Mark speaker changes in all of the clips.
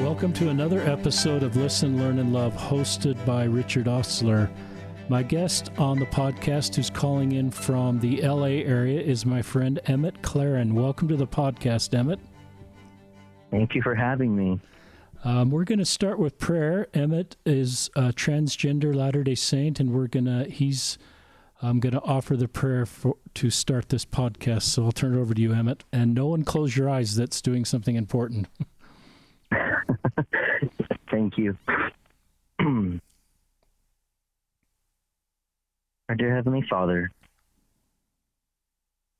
Speaker 1: Welcome to another episode of Listen, Learn, and Love, hosted by Richard Ostler. My guest on the podcast, who's calling in from the LA area, is my friend Emmett Claren. Welcome to the podcast, Emmett.
Speaker 2: Thank you for having me.
Speaker 1: Um, we're going to start with prayer. Emmett is a transgender Latter Day Saint, and we're gonna he's I'm going to offer the prayer for, to start this podcast. So I'll turn it over to you, Emmett. And no one close your eyes. That's doing something important.
Speaker 2: Thank you. Our dear Heavenly Father,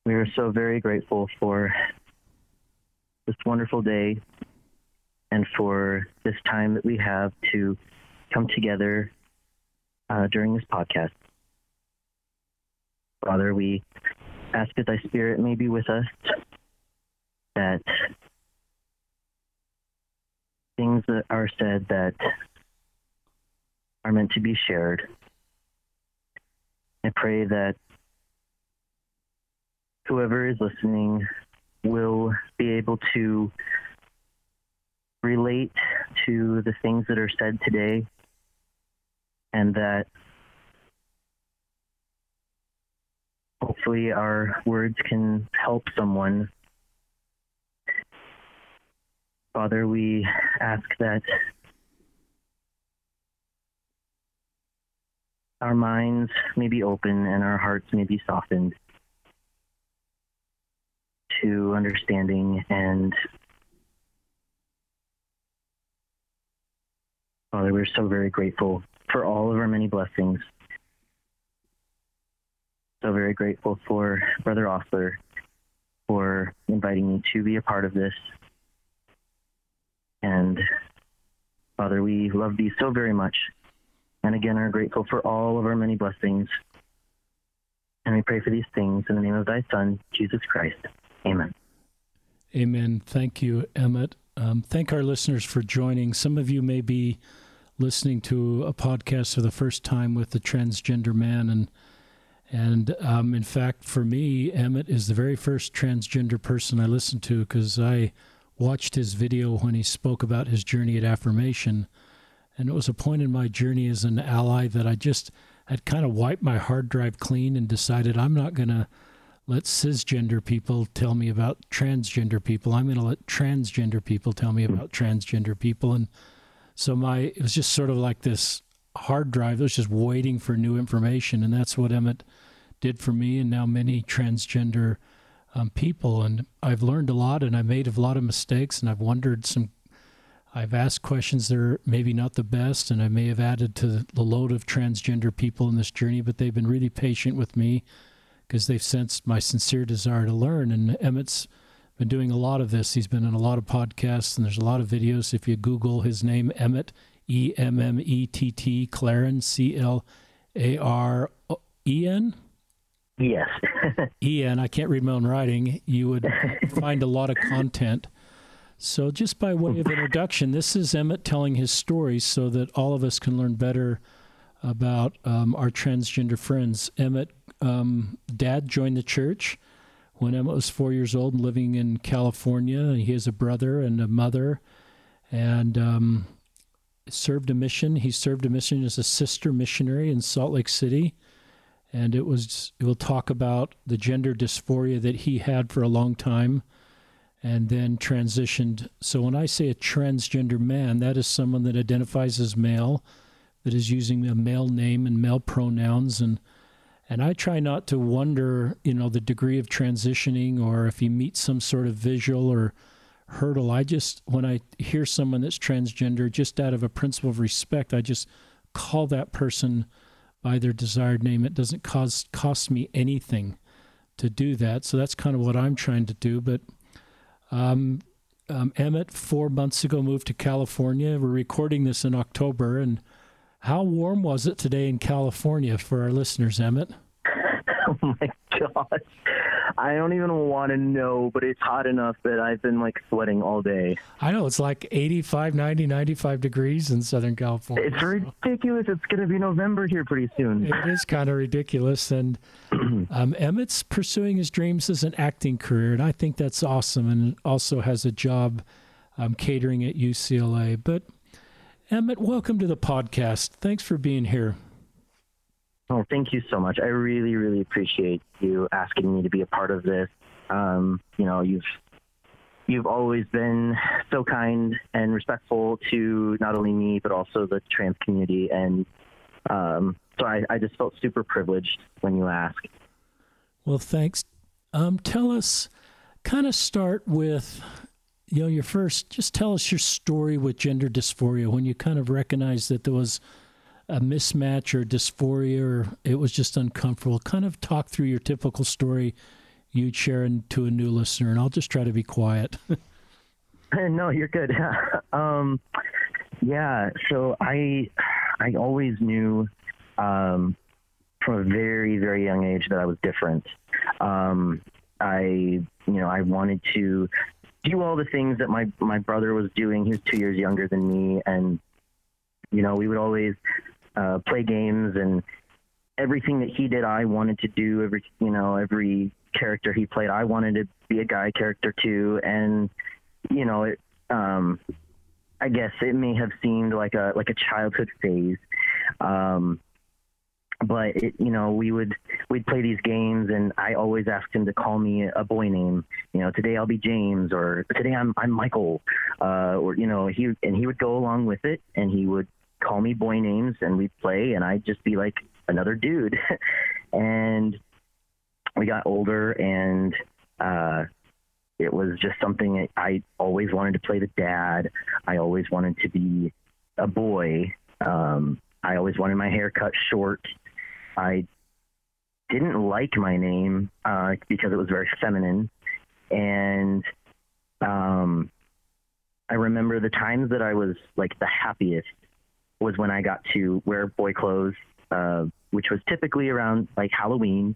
Speaker 2: we are so very grateful for this wonderful day and for this time that we have to come together uh, during this podcast. Father, we ask that thy spirit may be with us, that things that are said that are meant to be shared. I pray that whoever is listening will be able to relate to the things that are said today and that hopefully our words can help someone. Father, we ask that our minds may be open and our hearts may be softened to understanding and Father, we're so very grateful for all of our many blessings so very grateful for Brother Ostler for inviting me to be a part of this. And Father, we love thee so very much. And again, are grateful for all of our many blessings. And we pray for these things in the name of thy Son, Jesus Christ. Amen.
Speaker 1: Amen. Thank you, Emmett. Um, thank our listeners for joining. Some of you may be listening to a podcast for the first time with a transgender man, and and um, in fact, for me, Emmett is the very first transgender person I listened to because I watched his video when he spoke about his journey at affirmation. And it was a point in my journey as an ally that I just had kind of wiped my hard drive clean and decided I'm not going to let cisgender people tell me about transgender people. I'm going to let transgender people tell me about transgender people. And so my, it was just sort of like this hard drive that was just waiting for new information. And that's what Emmett did for me and now many transgender um, people. And I've learned a lot and I made a lot of mistakes and I've wondered some. I've asked questions that are maybe not the best, and I may have added to the load of transgender people in this journey, but they've been really patient with me because they've sensed my sincere desire to learn. And Emmett's been doing a lot of this. He's been in a lot of podcasts, and there's a lot of videos. If you Google his name, Emmett, E M M E T T, Claren, C L A R E N,
Speaker 2: Yes.
Speaker 1: Ian, I can't read my own writing. You would find a lot of content. So, just by way of introduction, this is Emmett telling his story so that all of us can learn better about um, our transgender friends. Emmett, um, dad joined the church when Emmett was four years old living in California. He has a brother and a mother and um, served a mission. He served a mission as a sister missionary in Salt Lake City and it was it will talk about the gender dysphoria that he had for a long time and then transitioned. So when i say a transgender man that is someone that identifies as male that is using a male name and male pronouns. And and i try not to wonder you know the degree of transitioning or if he meets some sort of visual or hurdle. I just when i hear someone that's transgender just out of a principle of respect i just call that person by their desired name. It doesn't cost cost me anything to do that. So that's kind of what I'm trying to do. But um, um, Emmett, four months ago, moved to California. We're recording this in October. And how warm was it today in California for our listeners, Emmett?
Speaker 2: oh my gosh. I don't even want to know, but it's hot enough that I've been like sweating all day.
Speaker 1: I know it's like 85, 90, 95 degrees in Southern California.
Speaker 2: It's ridiculous. It's going to be November here pretty soon.
Speaker 1: It is kind of ridiculous. And um, Emmett's pursuing his dreams as an acting career, and I think that's awesome. And also has a job I'm catering at UCLA. But Emmett, welcome to the podcast. Thanks for being here.
Speaker 2: Oh, thank you so much. I really, really appreciate you asking me to be a part of this. Um, you know, you've you've always been so kind and respectful to not only me but also the trans community, and um, so I, I just felt super privileged when you asked.
Speaker 1: Well, thanks. Um, tell us, kind of start with, you know, your first. Just tell us your story with gender dysphoria when you kind of recognized that there was a mismatch or dysphoria or it was just uncomfortable. Kind of talk through your typical story you'd share to a new listener, and I'll just try to be quiet.
Speaker 2: no, you're good. um, yeah, so I I always knew um, from a very very young age that I was different. Um, I you know I wanted to do all the things that my my brother was doing. He was two years younger than me, and you know we would always uh, play games and everything that he did. I wanted to do every you know every character he played. I wanted to be a guy character too, and you know it. Um, I guess it may have seemed like a like a childhood phase. Um, but it, you know, we would we'd play these games, and I always asked him to call me a boy name. You know, today I'll be James, or today I'm I'm Michael, uh, or you know, he and he would go along with it, and he would call me boy names, and we'd play, and I'd just be like another dude, and we got older, and uh, it was just something I always wanted to play the dad. I always wanted to be a boy. Um, I always wanted my hair cut short. I didn't like my name uh, because it was very feminine, and um, I remember the times that I was like the happiest was when I got to wear boy clothes, uh, which was typically around like Halloween.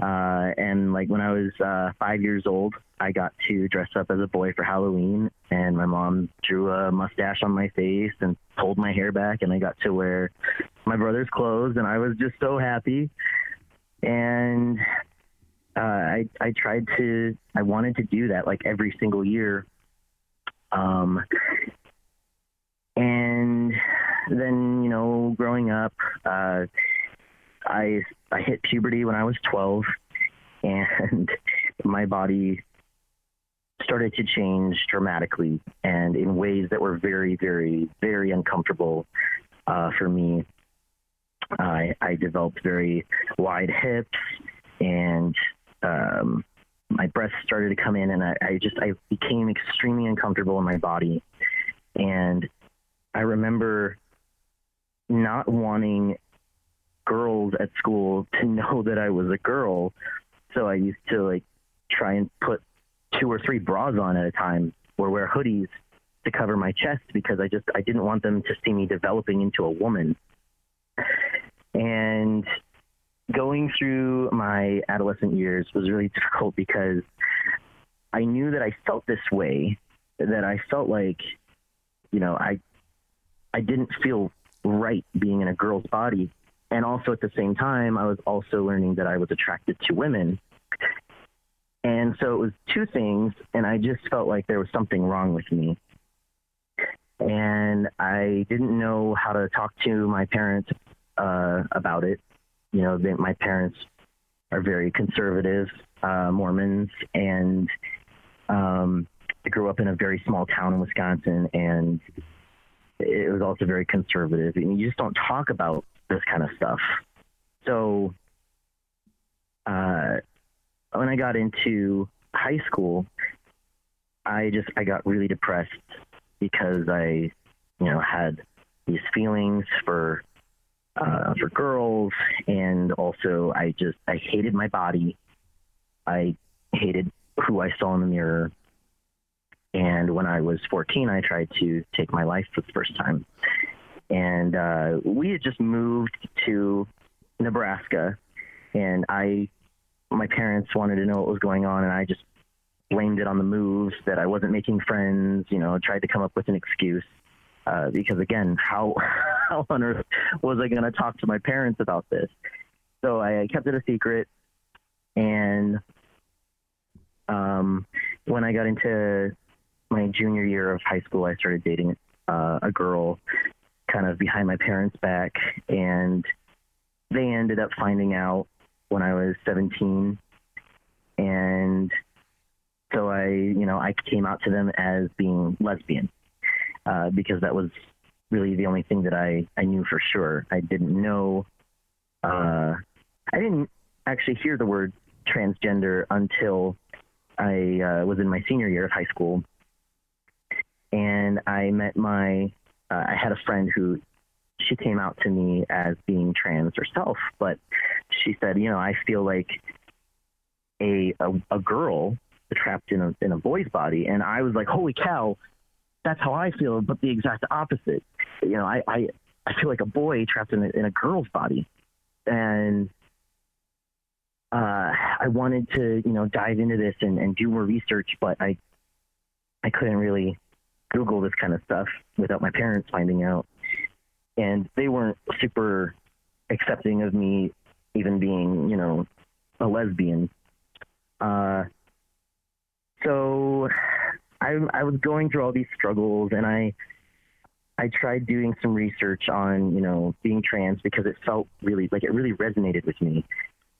Speaker 2: Uh, and like when I was uh, five years old, I got to dress up as a boy for Halloween, and my mom drew a mustache on my face and pulled my hair back, and I got to wear my brother's clothes, and I was just so happy. And uh, I I tried to I wanted to do that like every single year. Um, and then you know, growing up, uh, I I hit puberty when I was 12, and my body started to change dramatically and in ways that were very, very, very uncomfortable uh, for me. I, I developed very wide hips and um, my breasts started to come in and I, I just I became extremely uncomfortable in my body. And I remember not wanting girls at school to know that I was a girl. So I used to like try and put two or three bras on at a time or wear hoodies to cover my chest because I just I didn't want them to see me developing into a woman. And going through my adolescent years was really difficult because I knew that I felt this way, that I felt like, you know, I I didn't feel right being in a girl's body. And also at the same time, I was also learning that I was attracted to women. And so it was two things, and I just felt like there was something wrong with me. And I didn't know how to talk to my parents uh, about it. You know, they, my parents are very conservative uh, Mormons, and um, I grew up in a very small town in Wisconsin, and it was also very conservative. And you just don't talk about this kind of stuff. So uh, when I got into high school, I just I got really depressed because I, you know, had these feelings for uh, for girls, and also I just I hated my body. I hated who I saw in the mirror. And when I was 14, I tried to take my life for the first time. And uh, we had just moved to Nebraska, and I my parents wanted to know what was going on, and I just blamed it on the moves that I wasn't making friends. You know, tried to come up with an excuse uh, because again, how how on earth was I going to talk to my parents about this? So I kept it a secret, and um, when I got into my junior year of high school, I started dating uh, a girl kind of behind my parents' back, and they ended up finding out when I was 17. And so I, you know, I came out to them as being lesbian uh, because that was really the only thing that I, I knew for sure. I didn't know, uh, I didn't actually hear the word transgender until I uh, was in my senior year of high school. And I met my, uh, I had a friend who she came out to me as being trans herself, but she said, you know, I feel like a, a, a girl trapped in a, in a boy's body. And I was like, holy cow, that's how I feel, but the exact opposite. You know, I, I, I feel like a boy trapped in a, in a girl's body. And uh, I wanted to, you know, dive into this and, and do more research, but I, I couldn't really Google this kind of stuff without my parents finding out. And they weren't super accepting of me even being, you know, a lesbian. Uh, so I, I was going through all these struggles and I, I tried doing some research on, you know, being trans because it felt really like it really resonated with me.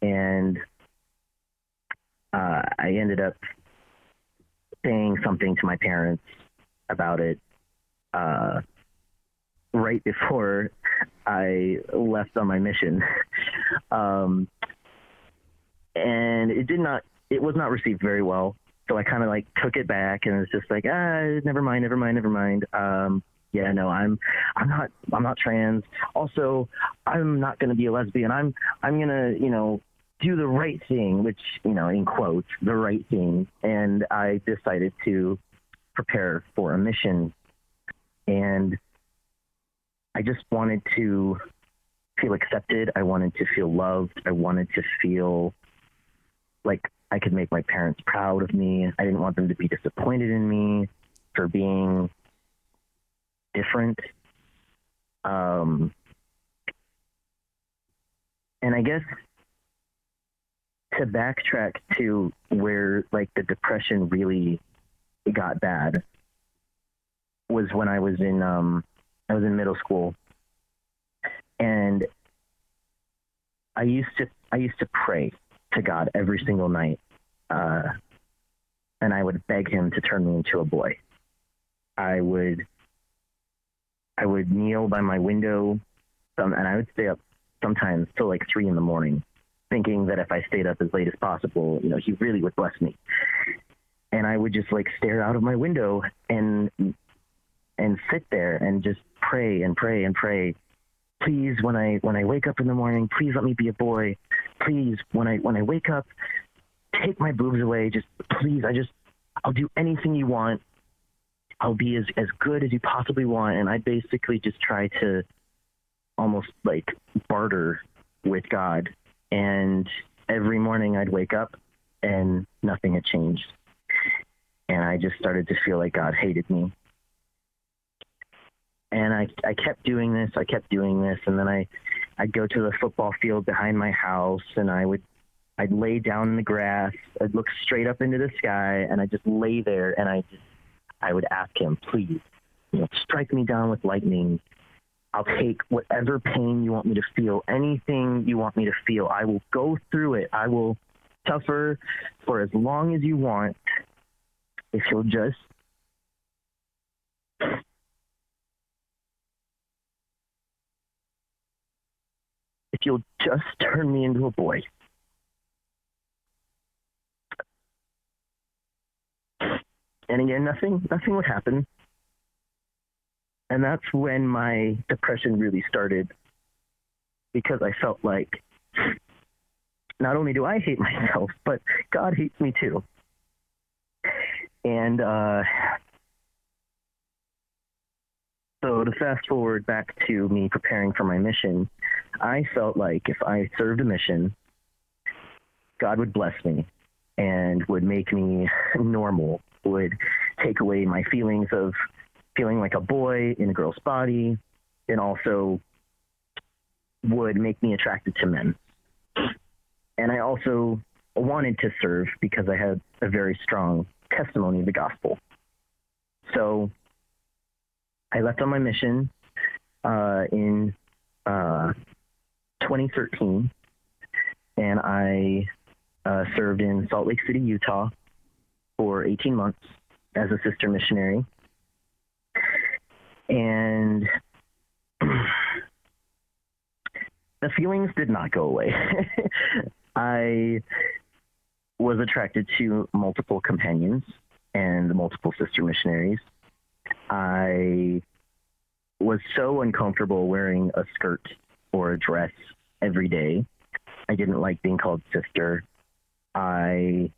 Speaker 2: And uh, I ended up saying something to my parents about it uh, right before I left on my mission. um, and it did not, it was not received very well. So I kind of like took it back and was just like, ah, never mind, never mind, never mind. Um, yeah, no, I'm, I'm not, I'm not trans. Also, I'm not going to be a lesbian. I'm, I'm going to, you know, do the right thing, which, you know, in quotes, the right thing. And I decided to prepare for a mission. And I just wanted to feel accepted. I wanted to feel loved. I wanted to feel like I could make my parents proud of me. I didn't want them to be disappointed in me for being different. Um, and I guess to backtrack to where like the depression really got bad was when I was in um I was in middle school and I used to I used to pray to God every single night. Uh, and I would beg him to turn me into a boy. I would I would kneel by my window and I would stay up sometimes till like three in the morning thinking that if I stayed up as late as possible, you know, he really would bless me. And I would just like stare out of my window and and sit there and just pray and pray and pray. Please, when I when I wake up in the morning, please let me be a boy. Please, when I when I wake up, take my boobs away. Just please, I just I'll do anything you want. I'll be as as good as you possibly want. And I basically just try to almost like barter with God and every morning I'd wake up and nothing had changed. And I just started to feel like God hated me. And I, I kept doing this, I kept doing this, and then I, I'd go to the football field behind my house and I would I'd lay down in the grass, I'd look straight up into the sky, and I'd just lay there and I just I would ask him, please, you know, strike me down with lightning, I'll take whatever pain you want me to feel, anything you want me to feel. I will go through it. I will suffer for as long as you want if you'll just if you'll just turn me into a boy. And again, nothing nothing would happen. And that's when my depression really started because I felt like not only do I hate myself, but God hates me too. And uh, so to fast forward back to me preparing for my mission, I felt like if I served a mission, God would bless me and would make me normal, would take away my feelings of feeling like a boy in a girl's body, and also would make me attracted to men. And I also wanted to serve because I had a very strong testimony of the gospel. so I left on my mission uh, in uh, 2013, and I uh, served in Salt Lake City, Utah, for 18 months as a sister missionary. And the feelings did not go away. I was attracted to multiple companions and the multiple sister missionaries. I was so uncomfortable wearing a skirt or a dress every day. I didn't like being called sister. I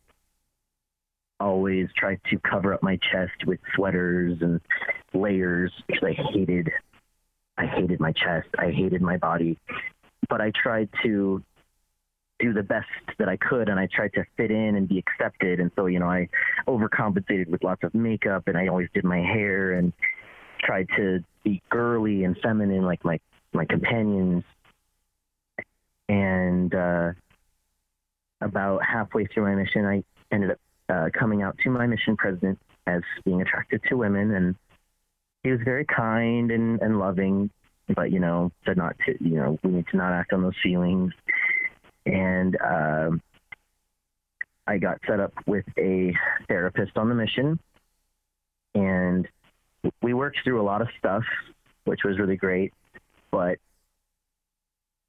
Speaker 2: always tried to cover up my chest with sweaters and layers because I hated I hated my chest. I hated my body. But I tried to do the best that I could and I tried to fit in and be accepted. And so, you know, I overcompensated with lots of makeup and I always did my hair and tried to be girly and feminine like my, my companions. And uh, about halfway through my mission, I ended up uh, coming out to my mission president as being attracted to women. And he was very kind and, and loving, but, you know, said not to, you know, we need to not act on those feelings and um, I got set up with a therapist on the mission, and we worked through a lot of stuff, which was really great. But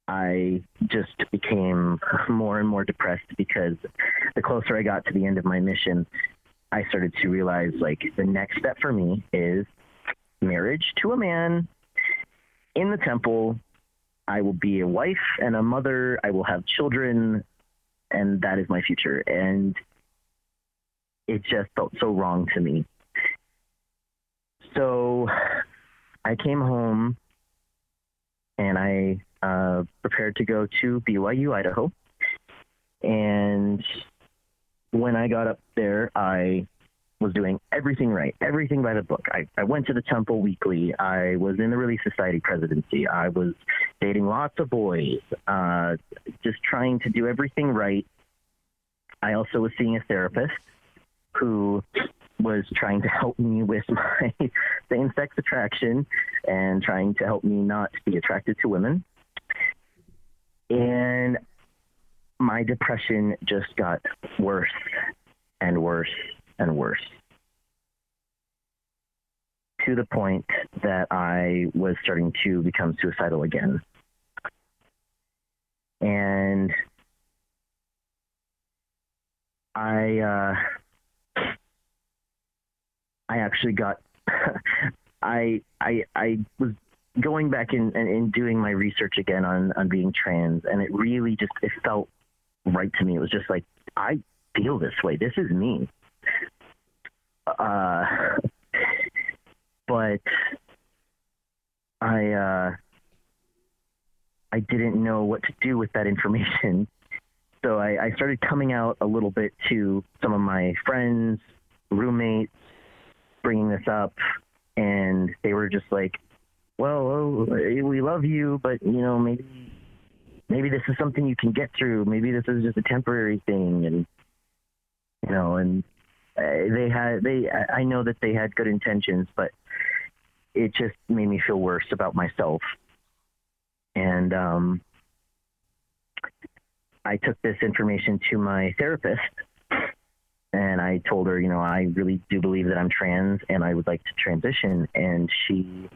Speaker 2: I just became more and more depressed because the closer I got to the end of my mission, I started to realize like the next step for me is marriage to a man in the temple I will be a wife and a mother. I will have children, and that is my future. And it just felt so wrong to me. So I came home and I uh, prepared to go to BYU, Idaho. And when I got up there, I was doing everything right, everything by the book. I, I went to the temple weekly. I was in the Relief Society presidency. I was dating lots of boys, uh, just trying to do everything right. I also was seeing a therapist who was trying to help me with my same sex attraction and trying to help me not be attracted to women. And my depression just got worse and worse and worse to the point that I was starting to become suicidal again. And I uh, I actually got I I I was going back and, and, doing my research again on on being trans and it really just it felt right to me. It was just like I feel this way. This is me. Uh, but I uh, I didn't know what to do with that information. So I, I started coming out a little bit to some of my friends, roommates, bringing this up, and they were just like, "Well, oh, we love you, but you know, maybe maybe this is something you can get through. Maybe this is just a temporary thing." And you know, and uh, they had they I know that they had good intentions, but it just made me feel worse about myself. And um, I took this information to my therapist and I told her, you know, I really do believe that I'm trans and I would like to transition. And she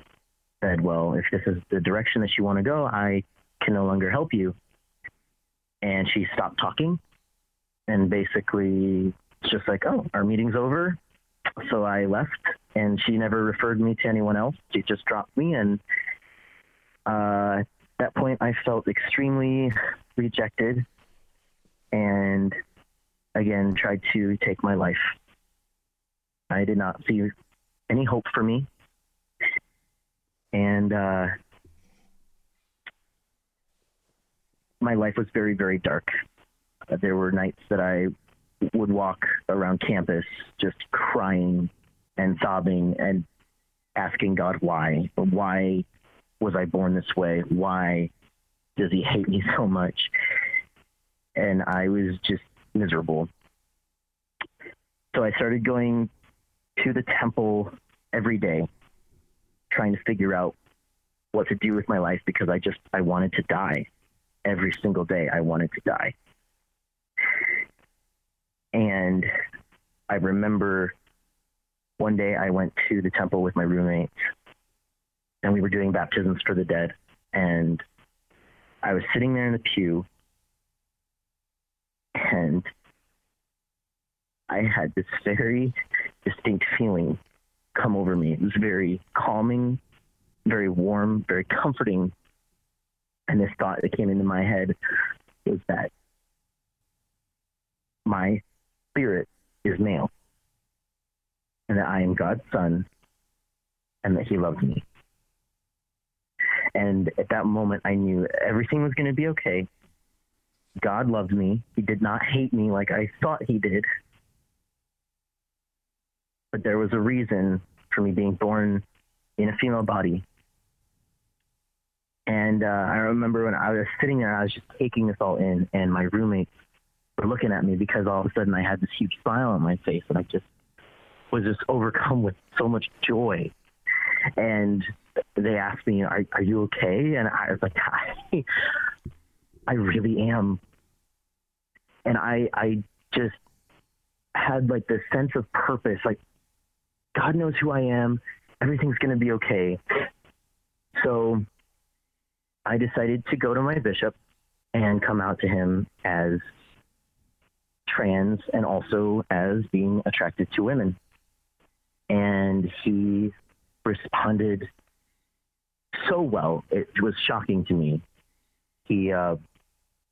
Speaker 2: said, well, if this is the direction that you want to go, I can no longer help you. And she stopped talking and basically it's just like, oh, our meeting's over. So I left, and she never referred me to anyone else. She just dropped me, and uh, at that point, I felt extremely rejected, and again tried to take my life. I did not see any hope for me, and uh, my life was very, very dark. Uh, there were nights that I would walk around campus just crying and sobbing and asking God why. Why was I born this way? Why does he hate me so much? And I was just miserable. So I started going to the temple every day trying to figure out what to do with my life because I just I wanted to die. Every single day I wanted to die. And I remember one day I went to the temple with my roommates and we were doing baptisms for the dead and I was sitting there in the pew and I had this very distinct feeling come over me. It was very calming, very warm, very comforting. And this thought that came into my head was that my spirit is male and that I am God's son and that he loves me. And at that moment, I knew everything was going to be okay. God loved me. He did not hate me like I thought he did. But there was a reason for me being born in a female body. And uh, I remember when I was sitting there, I was just taking this all in, and my roommates were looking at me because all of a sudden I had this huge smile on my face, and I just was just overcome with so much joy. And they asked me, "Are are you okay?" And I was like, "I, I really am." And I I just had like this sense of purpose, like God knows who I am. Everything's going to be okay. So I decided to go to my bishop and come out to him as trans and also as being attracted to women. And he responded so well. It was shocking to me. He, uh,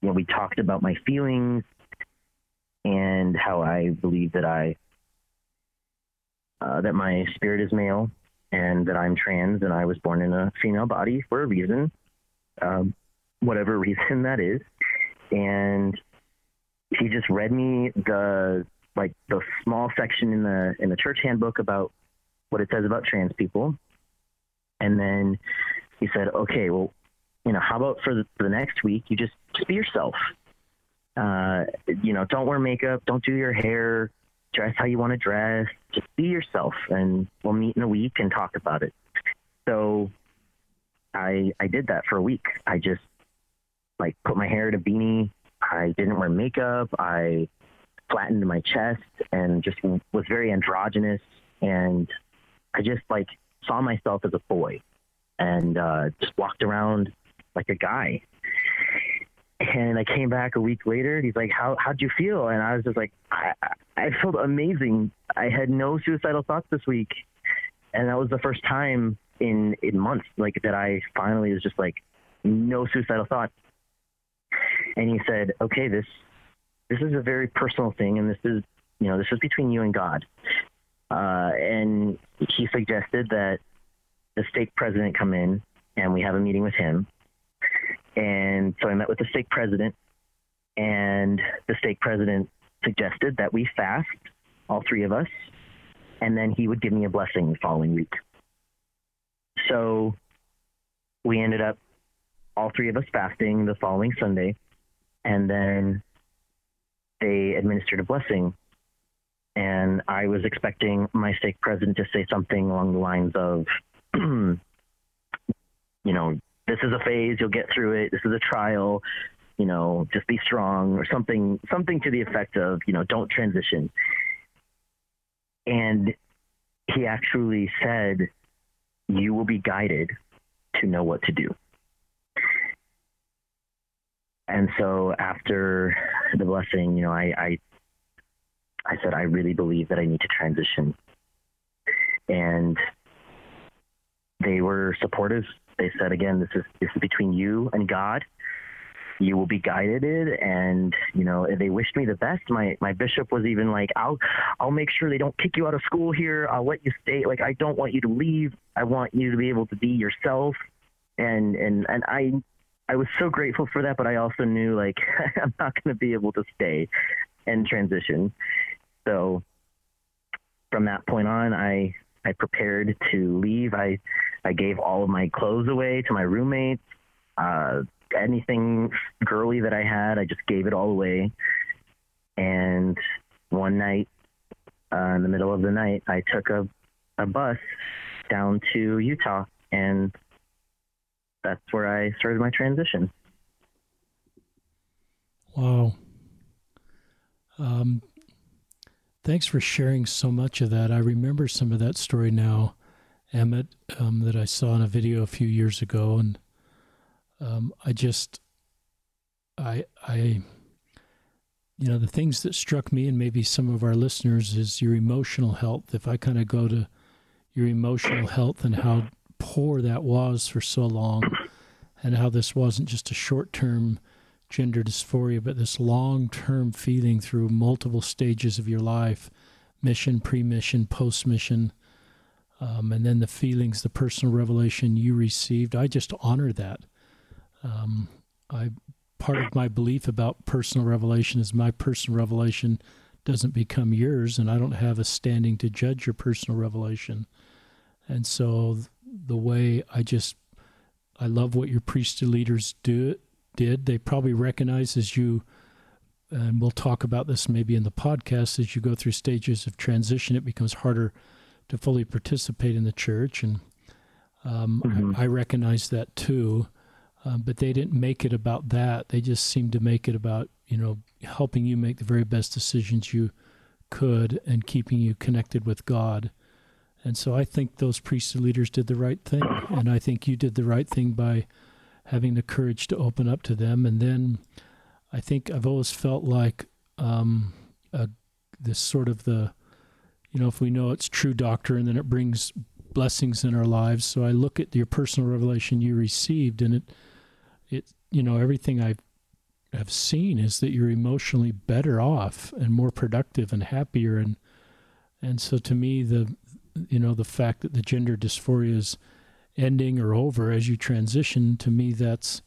Speaker 2: you know, we talked about my feelings and how I believe that I uh, that my spirit is male and that I'm trans and I was born in a female body for a reason, um, whatever reason that is. And he just read me the like the small section in the in the church handbook about what it says about trans people, and then he said, "Okay, well, you know, how about for the, next week you just just be yourself. Uh, you know, don't wear makeup, don't do your hair, dress how you want to dress, just be yourself, and we'll meet in a week and talk about it. So I I did that for a week. I just like put my hair in a beanie. I didn't wear makeup. I flattened my chest and just was very androgynous. And I just like saw myself as a boy and uh, just walked around like a guy. And I came back a week later. And he's like, "How how'd you feel?" And I was just like, "I I felt amazing. I had no suicidal thoughts this week, and that was the first time in in months like that I finally was just like no suicidal thoughts." And he said, "Okay, this this is a very personal thing, and this is you know this is between you and God." Uh, and he suggested that the stake president come in and we have a meeting with him and so I met with the stake president, and the stake president suggested that we fast, all three of us, and then he would give me a blessing the following week. So we ended up, all three of us fasting the following Sunday, and then they administered a blessing. And I was expecting my stake president to say something along the lines of, you know, this is a phase, you'll get through it. This is a trial, you know, just be strong or something, something to the effect of, you know, don't transition. And he actually said, you will be guided to know what to do. And so after the blessing, you know, I, I, I said, I really believe that I need to transition. And they were supportive they said again, this is this is between you and God. You will be guided, and you know they wished me the best. My my bishop was even like, "I'll I'll make sure they don't kick you out of school here. I'll let you stay. Like I don't want you to leave. I want you to be able to be yourself." And and and I I was so grateful for that, but I also knew like I'm not going to be able to stay and transition. So from that point on, I I prepared to leave. I I gave all of my clothes away to my roommates. Uh, anything girly that I had, I just gave it all away. And one night, uh, in the middle of the night, I took a a bus down to Utah, and that's where I started my transition.
Speaker 1: Wow. Um, thanks for sharing so much of that. I remember some of that story now, Emmett, um, that I saw in a video a few years ago, and um, I just, I, I, you know, the things that struck me and maybe some of our listeners is your emotional health. If I kind of go to your emotional health and how poor that was for so long, and how this wasn't just a short term gender dysphoria, but this long term feeling through multiple stages of your life mission, pre mission, post mission. Um, and then the feelings, the personal revelation you received. I just honor that. Um, I part of my belief about personal revelation is my personal revelation doesn't become yours, and I don't have a standing to judge your personal revelation. And so the way I just I love what your priesthood leaders do did. They probably recognize as you and we'll talk about this maybe in the podcast as you go through stages of transition it becomes harder to fully participate in the church and um, mm-hmm. I, I, recognize that too um, but they didn't make it about that they just seemed to make it about you know helping you make the very best decisions you could and keeping you connected with god and so I think those priesthood leaders did the right thing. And I think you did the right thing by having the courage to open up to them. And then I think I've always felt like um, a, this sort of the, you know, if we know it's true doctrine, then it brings blessings in our lives. So I look at your personal revelation you received, and it, it, you know, everything I have seen is that you're emotionally better off and more productive and happier and and so to me the you know, the fact that the gender dysphoria is ending or over as you transition, to me, that's,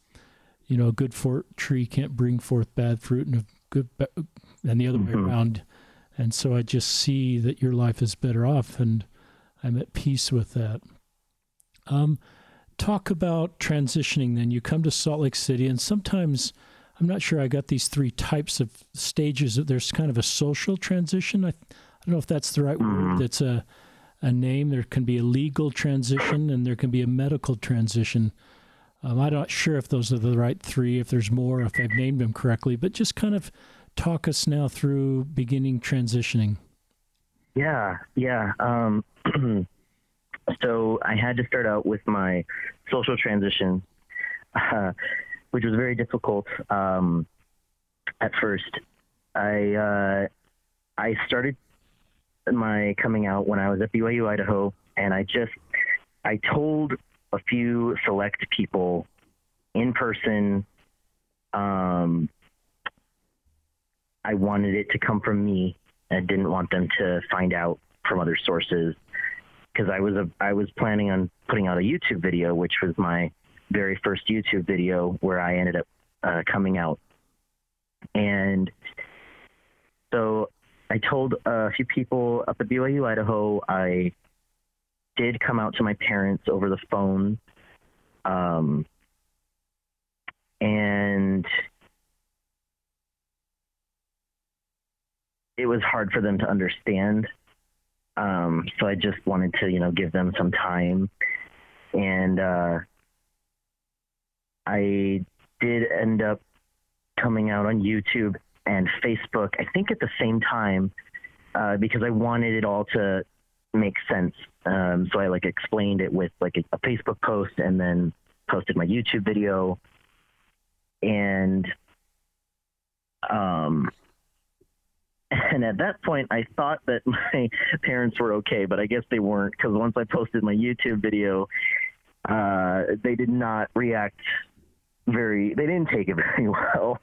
Speaker 1: you know, a good for- tree can't bring forth bad fruit and a good, and the other mm-hmm. way around. And so I just see that your life is better off and I'm at peace with that. Um, talk about transitioning then. You come to Salt Lake City and sometimes, I'm not sure I got these three types of stages. There's kind of a social transition. I, I don't know if that's the right mm-hmm. word. That's a a name. There can be a legal transition and there can be a medical transition. Um, I'm not sure if those are the right three, if there's more, if I've named them correctly, but just kind of talk us now through beginning transitioning.
Speaker 2: Yeah, yeah. Um, so I had to start out with my social transition, uh, which was very difficult um, at first. I uh, I started my coming out when I was at BYU Idaho, and I just I told a few select people in person. Um, I wanted it to come from me. I didn't want them to find out from other sources because I was a I was planning on putting out a YouTube video, which was my very first YouTube video where I ended up uh, coming out, and so I told a few people up at BYU Idaho. I did come out to my parents over the phone, um, and it was hard for them to understand. Um, so I just wanted to, you know, give them some time, and uh, I did end up coming out on YouTube and Facebook, I think at the same time, uh, because I wanted it all to make sense. Um, so I like explained it with like a, a, Facebook post and then posted my YouTube video. And um, and at that point, I thought that my parents were okay, but I guess they weren't because once I posted my YouTube video, uh, they did not react very. They didn't take it very well.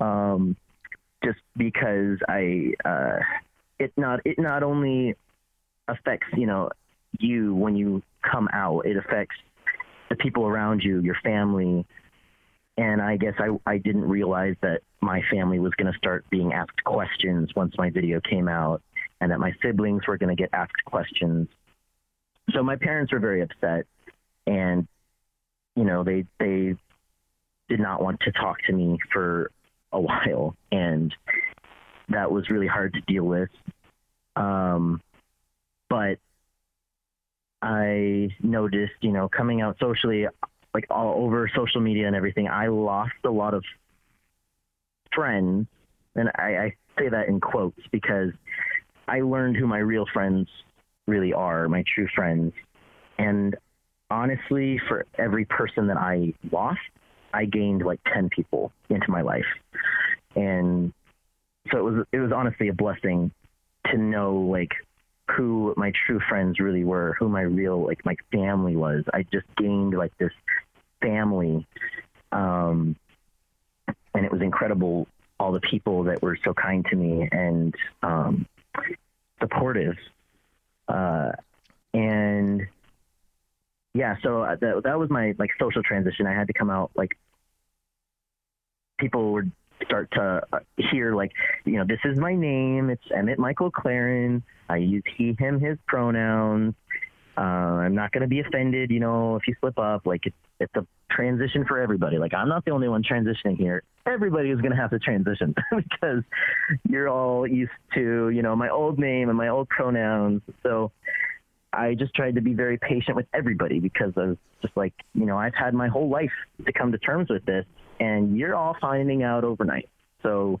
Speaker 2: Um, just because I uh, it not it not only affects you know you when you come out, it affects the people around you, your family, and I guess I I didn't realize that my family was going to start being asked questions once my video came out, and that my siblings were going to get asked questions. So my parents were very upset, and you know they they did not want to talk to me for a while, and that was really hard to deal with. Um, but I noticed, you know, coming out socially, like all over social media and everything, I lost a lot of friends. And I, I say that in quotes because I learned who my real friends really are, my true friends. And honestly, for every person that I lost, I gained like 10 people into my life. And so it was it was honestly a blessing to know like who my true friends really were, who my real like my family was. I just gained like this family, um, and it was incredible. All the people that were so kind to me and um, supportive, uh, and yeah, so uh, that that was my like social transition. I had to come out like people would start to uh, hear like you know this is my name it's emmett michael claren i use he him his pronouns uh, i'm not going to be offended you know if you slip up like it's, it's a transition for everybody. Like i'm not the only one transitioning here. Everybody is going to have to transition because you're all used to you know my old name and my old pronouns. So I just tried to be very patient with everybody because I was just like, you know, I've had my whole life to come to terms with this, and you're all finding out overnight. So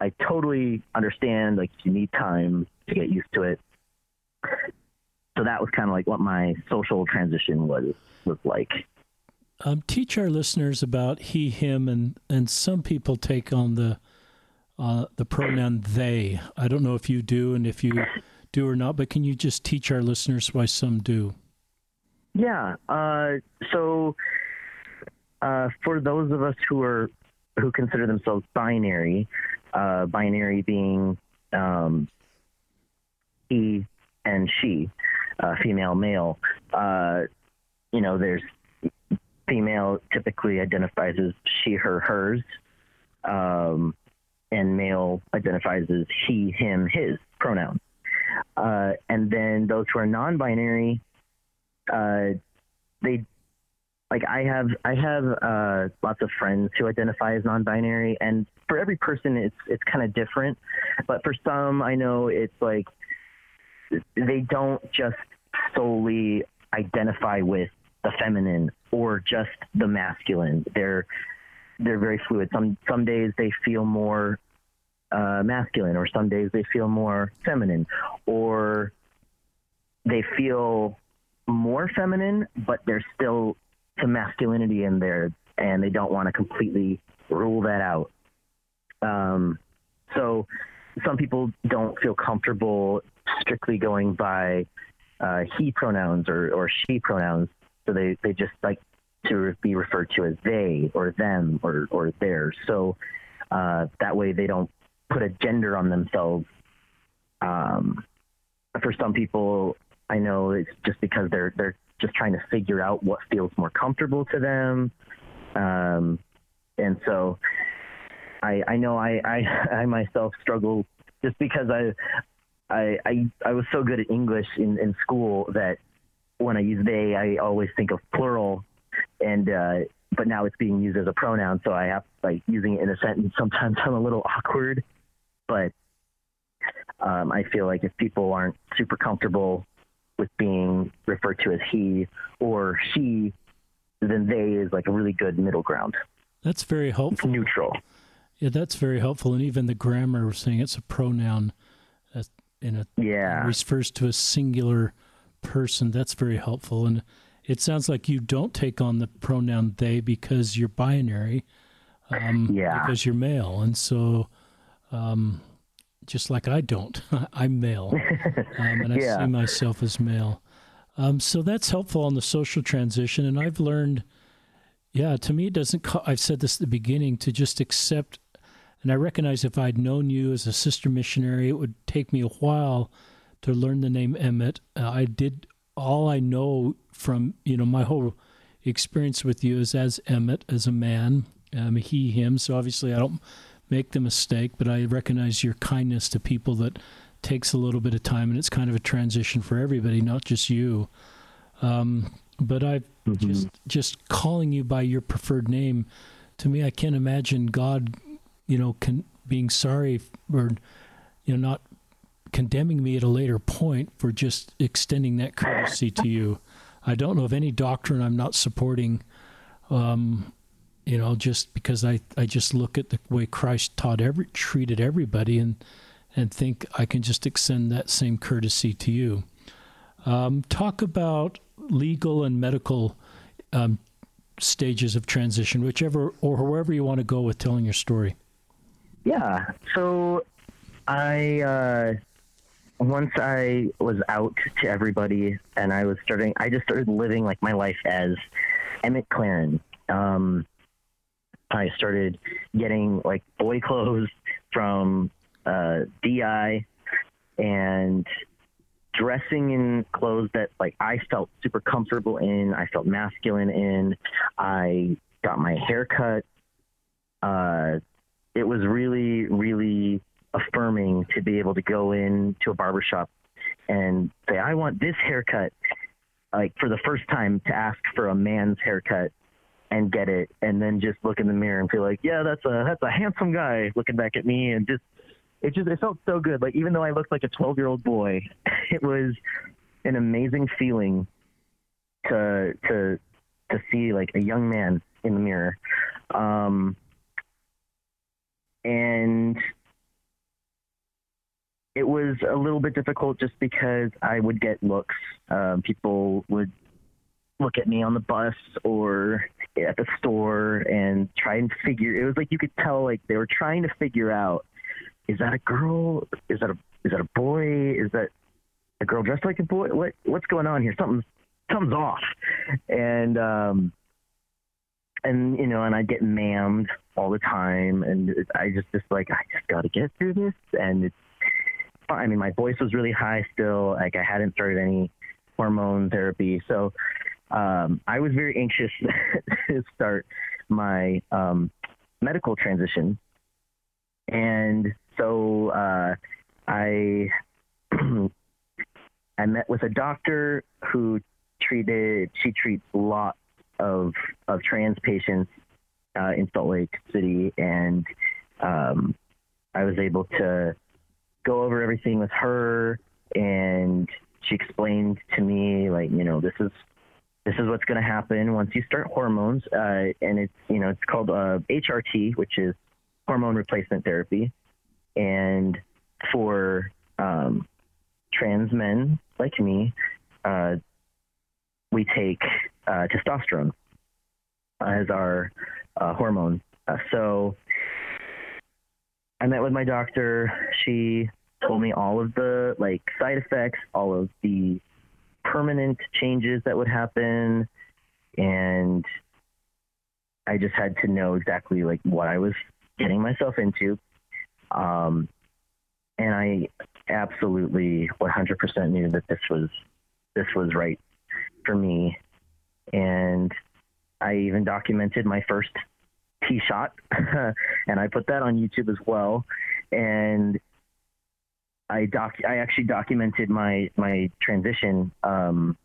Speaker 2: I totally understand, like, you need time to get used to it. So that was kind of like what my social transition was was like.
Speaker 1: Um, teach our listeners about he, him, and and some people take on the uh, the pronoun they. I don't know if you do, and if you do or not, but can you just teach our listeners why some do?
Speaker 2: Yeah. Uh, so uh, for those of us who are who consider themselves binary, uh, binary being um, he and she, uh, female, male. Uh, you know, there's female typically identifies as she, her, hers, um, and male identifies as he, him, his pronouns. Uh, and then those who are non-binary, uh, they like I have I have uh, lots of friends who identify as non-binary, and for every person it's it's kind of different. But for some, I know it's like they don't just solely identify with the feminine or just the masculine. They're they're very fluid. Some some days they feel more uh, masculine, or some days they feel more feminine, or they feel more feminine, but there's still some masculinity in there, and they don't want to completely rule that out. Um, so some people don't feel comfortable strictly going by uh, he pronouns or, or she pronouns, so they, they just like to be referred to as they or them or, or theirs. So uh, that way they don't put a gender on themselves. Um, for some people, I know it's just because they're they're just trying to figure out what feels more comfortable to them, um, and so I I know I I, I myself struggle just because I, I I I was so good at English in in school that when I use they, I always think of plural, and uh, but now it's being used as a pronoun, so I have like using it in a sentence. Sometimes I'm a little awkward but um, I feel like if people aren't super comfortable with being referred to as he or she, then they is like a really good middle ground.
Speaker 1: That's very helpful.
Speaker 2: It's neutral.
Speaker 1: Yeah, that's very helpful. And even the grammar saying it's a pronoun in a
Speaker 2: yeah
Speaker 1: refers to a singular person. That's very helpful. And it sounds like you don't take on the pronoun they because you're binary. Um,
Speaker 2: yeah.
Speaker 1: Because you're male, and so um, just like I don't. I'm male, um, and I
Speaker 2: yeah.
Speaker 1: see myself as male. Um, so that's helpful on the social transition. And I've learned, yeah, to me, it doesn't, co- I've said this at the beginning, to just accept. And I recognize if I'd known you as a sister missionary, it would take me a while to learn the name Emmett. Uh, I did, all I know from, you know, my whole experience with you is as Emmett, as a man, um, he, him. So obviously I don't make the mistake, but I recognize your kindness to people that takes a little bit of time, and it's kind of a transition for everybody, not just you. Um, but I mm-hmm. just just calling you by your preferred name. To me, I can't imagine God, you know, can, being sorry or you know not condemning me at a later point for just extending that courtesy to you. I don't know of any doctrine I'm not supporting. Um, you know, just because I, I just look at the way Christ taught every treated everybody and and think I can just extend that same courtesy to you. Um, talk about legal and medical um, stages of transition, whichever or wherever you want to go with telling your story.
Speaker 2: Yeah. So I uh, once I was out to everybody and I was starting, I just started living like my life as Emmett Claren. Um, I started getting like boy clothes from uh, DI and dressing in clothes that like I felt super comfortable in. I felt masculine in. I got my hair cut. Uh, it was really, really affirming to be able to go into a barbershop and say, I want this haircut, like for the first time to ask for a man's haircut and get it and then just look in the mirror and feel like, yeah, that's a that's a handsome guy looking back at me and just it just it felt so good. Like even though I looked like a twelve year old boy, it was an amazing feeling to to to see like a young man in the mirror. Um and it was a little bit difficult just because I would get looks. Um, people would look at me on the bus or at the store and try and figure. It was like you could tell like they were trying to figure out: is that a girl? Is that a is that a boy? Is that a girl dressed like a boy? What what's going on here? Something's something's off. And um, and you know, and I get mammed all the time, and I just just like I just got to get through this, and it's I mean, my voice was really high still. Like I hadn't started any hormone therapy, so um, I was very anxious to start my um, medical transition, and so uh, I I met with a doctor who treated. She treats lots of of trans patients uh, in Salt Lake City, and um, I was able to go over everything with her and she explained to me like you know this is this is what's going to happen once you start hormones uh, and it's you know it's called uh, hrt which is hormone replacement therapy and for um, trans men like me uh, we take uh, testosterone as our uh, hormone uh, so I met with my doctor. She told me all of the like side effects, all of the permanent changes that would happen, and I just had to know exactly like what I was getting myself into. Um, and I absolutely 100% knew that this was this was right for me. And I even documented my first T shot, and I put that on YouTube as well. And I doc I actually documented my my transition. Um,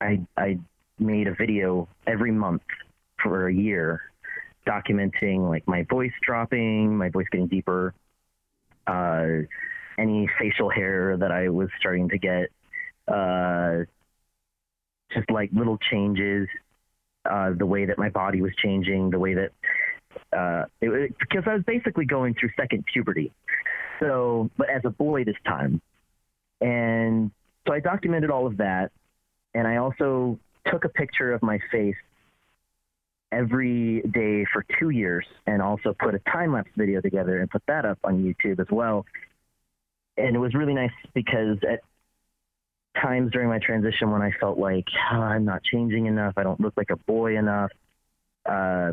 Speaker 2: I I made a video every month for a year, documenting like my voice dropping, my voice getting deeper, uh, any facial hair that I was starting to get, uh, just like little changes uh, the way that my body was changing, the way that uh, because I was basically going through second puberty. So, but as a boy this time, and so I documented all of that, and I also took a picture of my face every day for two years, and also put a time lapse video together and put that up on YouTube as well. And it was really nice because at times during my transition when I felt like oh, I'm not changing enough, I don't look like a boy enough. Uh,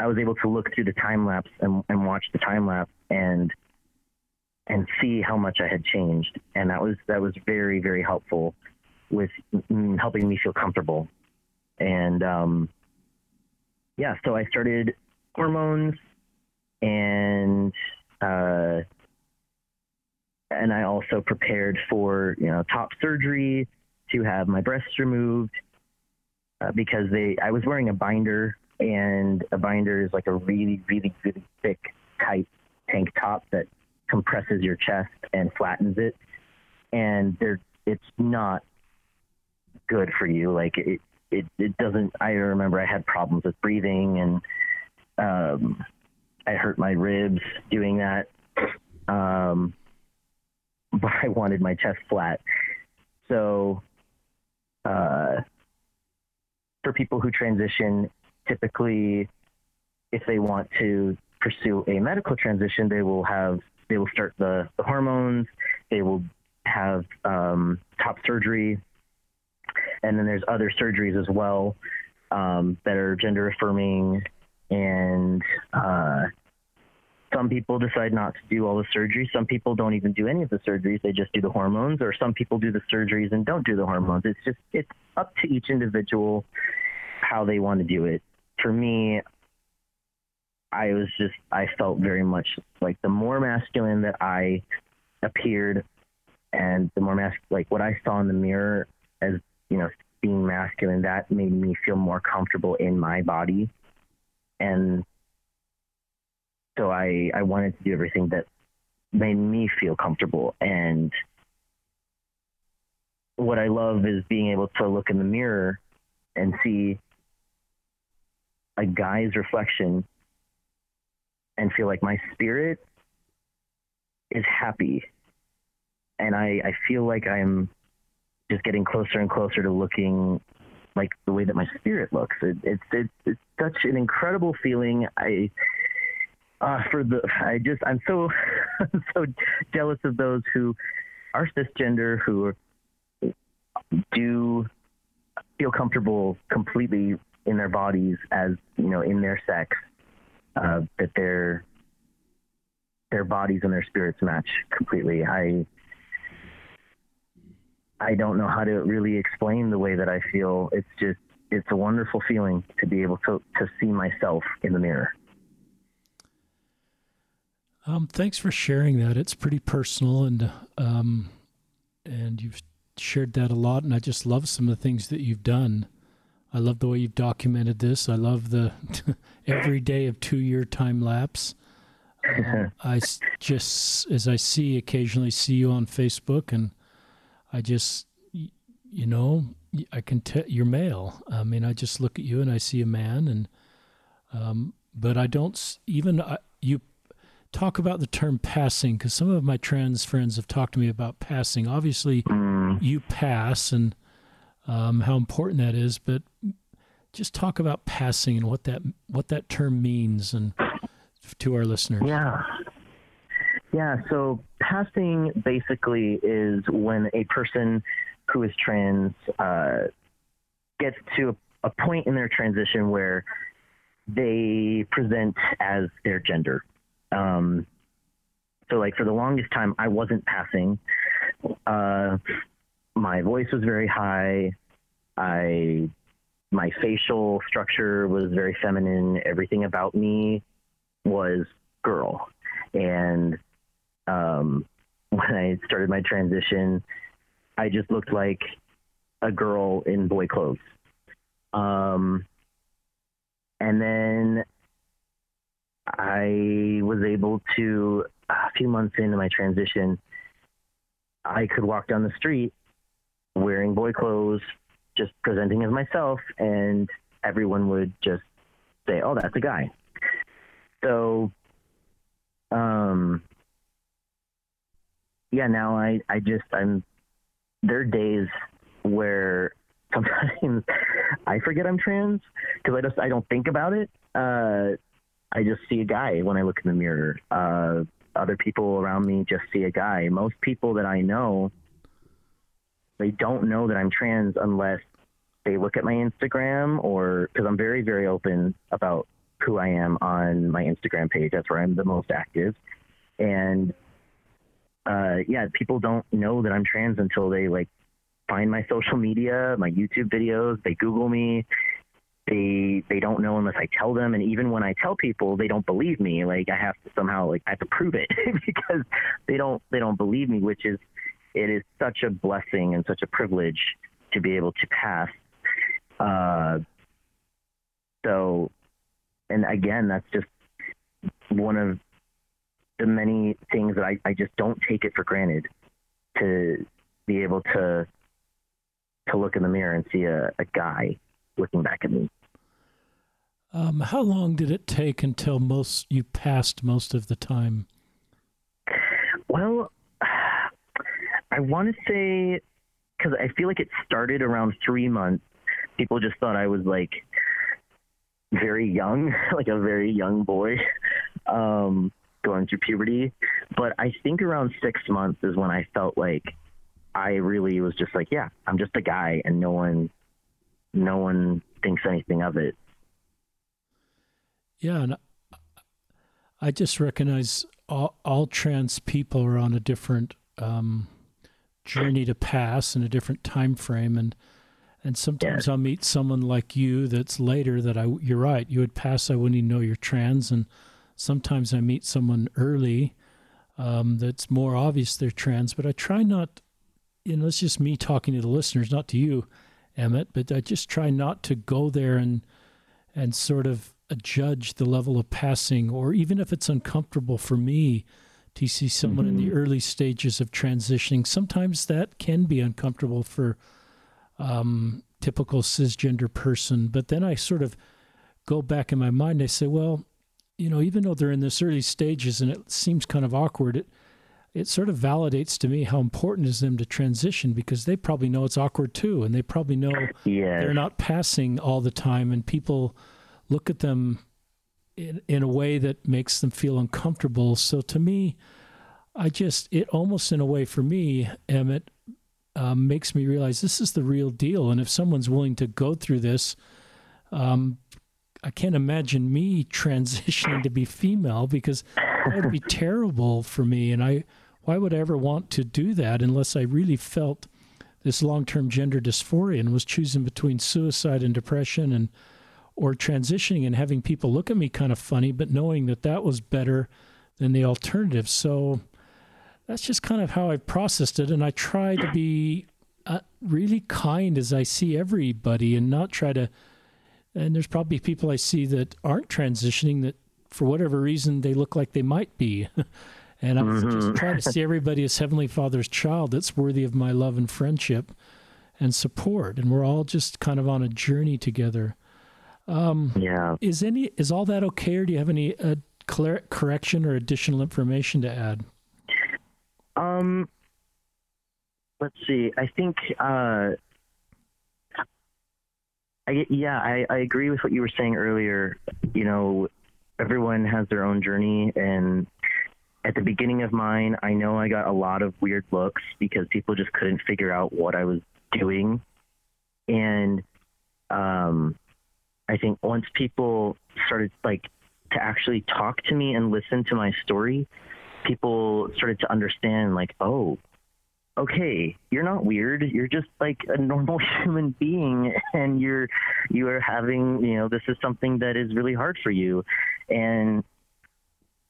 Speaker 2: I was able to look through the time lapse and, and watch the time lapse and and see how much I had changed, and that was that was very very helpful with helping me feel comfortable. And um, yeah, so I started hormones and uh, and I also prepared for you know top surgery to have my breasts removed uh, because they I was wearing a binder and a binder is like a really really really thick tight tank top that compresses your chest and flattens it, and it's not good for you. Like it, it, it doesn't. I remember I had problems with breathing, and um, I hurt my ribs doing that. Um, but I wanted my chest flat, so uh, for people who transition, typically, if they want to pursue a medical transition, they will have they will start the, the hormones, they will have um, top surgery, and then there's other surgeries as well um, that are gender affirming, and uh, some people decide not to do all the surgery. Some people don't even do any of the surgeries; they just do the hormones, or some people do the surgeries and don't do the hormones. It's just it's up to each individual how they want to do it. For me, I was just I felt very much like the more masculine that I appeared and the more mas like what I saw in the mirror as, you know, being masculine, that made me feel more comfortable in my body. And so I I wanted to do everything that made me feel comfortable and what I love is being able to look in the mirror and see a guy's reflection and feel like my spirit is happy. And I, I feel like I'm just getting closer and closer to looking like the way that my spirit looks. It, it's, it's, it's such an incredible feeling. I, uh, for the, I just, I'm so, so jealous of those who are cisgender, who do feel comfortable completely in their bodies as, you know, in their sex uh, that their their bodies and their spirits match completely. I I don't know how to really explain the way that I feel. It's just it's a wonderful feeling to be able to to see myself in the mirror.
Speaker 1: Um, thanks for sharing that. It's pretty personal, and um, and you've shared that a lot. And I just love some of the things that you've done. I love the way you've documented this. I love the every day of two year time lapse. Um, I just, as I see, occasionally see you on Facebook, and I just, you know, I can tell you're male. I mean, I just look at you and I see a man, and um, but I don't even I, you talk about the term passing because some of my trans friends have talked to me about passing. Obviously, mm. you pass, and um, how important that is, but just talk about passing and what that what that term means and to our listeners.
Speaker 2: Yeah. Yeah, so passing basically is when a person who is trans uh, gets to a, a point in their transition where they present as their gender. Um, so, like for the longest time, I wasn't passing. Uh, my voice was very high. I my facial structure was very feminine. Everything about me was girl. And um, when I started my transition, I just looked like a girl in boy clothes. Um, and then I was able to, a few months into my transition, I could walk down the street wearing boy clothes, just presenting as myself, and everyone would just say, "Oh, that's a guy." So, um, yeah. Now I, I just, I'm. There are days where sometimes I forget I'm trans because I just, I don't think about it. Uh, I just see a guy when I look in the mirror. Uh, other people around me just see a guy. Most people that I know they don't know that I'm trans unless they look at my Instagram or because I'm very, very open about who I am on my Instagram page. That's where I'm the most active. And uh, yeah, people don't know that I'm trans until they like find my social media, my YouTube videos, they Google me. They they don't know unless I tell them, and even when I tell people, they don't believe me. Like I have to somehow like I have to prove it because they don't they don't believe me, which is it is such a blessing and such a privilege to be able to pass. Uh, so, and again, that's just one of the many things that I, I just don't take it for granted to be able to to look in the mirror and see a, a guy looking back at me.
Speaker 1: Um, how long did it take until most you passed most of the time?
Speaker 2: Well, I want to say because I feel like it started around three months. People just thought I was like very young, like a very young boy, um, going through puberty. But I think around six months is when I felt like I really was just like, yeah, I'm just a guy, and no one, no one thinks anything of it.
Speaker 1: Yeah, and I just recognize all, all trans people are on a different um, journey to pass in a different time frame, and and sometimes yeah. I'll meet someone like you that's later that I you're right you would pass I wouldn't even know you're trans, and sometimes I meet someone early um, that's more obvious they're trans, but I try not. You know, it's just me talking to the listeners, not to you, Emmett. But I just try not to go there and and sort of judge the level of passing, or even if it's uncomfortable for me to see someone mm-hmm. in the mm-hmm. early stages of transitioning. Sometimes that can be uncomfortable for um, typical cisgender person. But then I sort of go back in my mind. And I say, well, you know, even though they're in this early stages and it seems kind of awkward, it it sort of validates to me how important it is them to transition because they probably know it's awkward too, and they probably know
Speaker 2: yes.
Speaker 1: they're not passing all the time, and people look at them in, in a way that makes them feel uncomfortable. So to me, I just, it almost in a way for me, Emmett, um, makes me realize this is the real deal. And if someone's willing to go through this, um, I can't imagine me transitioning to be female because that would be terrible for me. And I, why would I ever want to do that unless I really felt this long term gender dysphoria and was choosing between suicide and depression and or transitioning and having people look at me kind of funny, but knowing that that was better than the alternative. So that's just kind of how I processed it. And I try to be uh, really kind as I see everybody and not try to. And there's probably people I see that aren't transitioning that for whatever reason they look like they might be. and I'm mm-hmm. just trying to see everybody as Heavenly Father's child that's worthy of my love and friendship and support. And we're all just kind of on a journey together. Um,
Speaker 2: yeah.
Speaker 1: Is any is all that okay, or do you have any uh, clear, correction or additional information to add?
Speaker 2: Um, let's see. I think. Uh, I, yeah, I, I agree with what you were saying earlier. You know, everyone has their own journey, and at the beginning of mine, I know I got a lot of weird looks because people just couldn't figure out what I was doing, and um, I think once people started like to actually talk to me and listen to my story, people started to understand like, oh, okay, you're not weird. You're just like a normal human being and you're you are having, you know, this is something that is really hard for you. And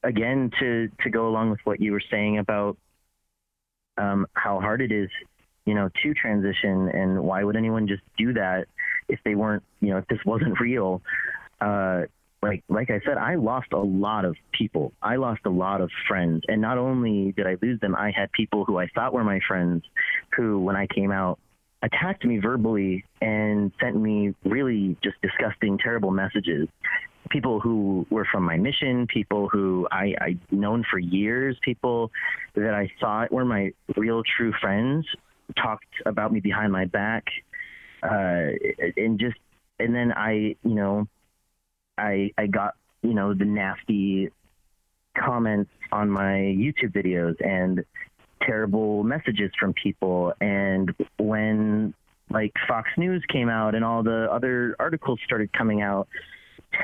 Speaker 2: again to to go along with what you were saying about um, how hard it is, you know, to transition and why would anyone just do that if they weren't, you know, if this wasn't real, uh, like like I said, I lost a lot of people. I lost a lot of friends, and not only did I lose them, I had people who I thought were my friends, who when I came out attacked me verbally and sent me really just disgusting, terrible messages. People who were from my mission, people who I I known for years, people that I thought were my real true friends, talked about me behind my back uh, and just and then I, you know, I I got you know the nasty comments on my YouTube videos and terrible messages from people. And when like Fox News came out and all the other articles started coming out,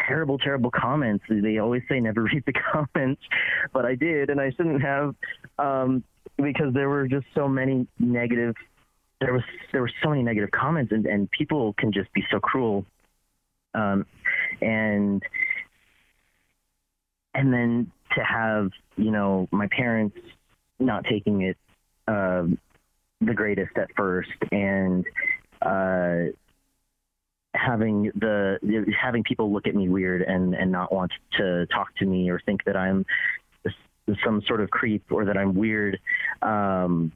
Speaker 2: terrible, terrible comments. They always say never read the comments, but I did, and I shouldn't have, um, because there were just so many negative there was there were so many negative comments and, and people can just be so cruel um, and and then to have you know my parents not taking it uh, the greatest at first and uh, having the having people look at me weird and and not want to talk to me or think that I'm some sort of creep or that I'm weird. Um,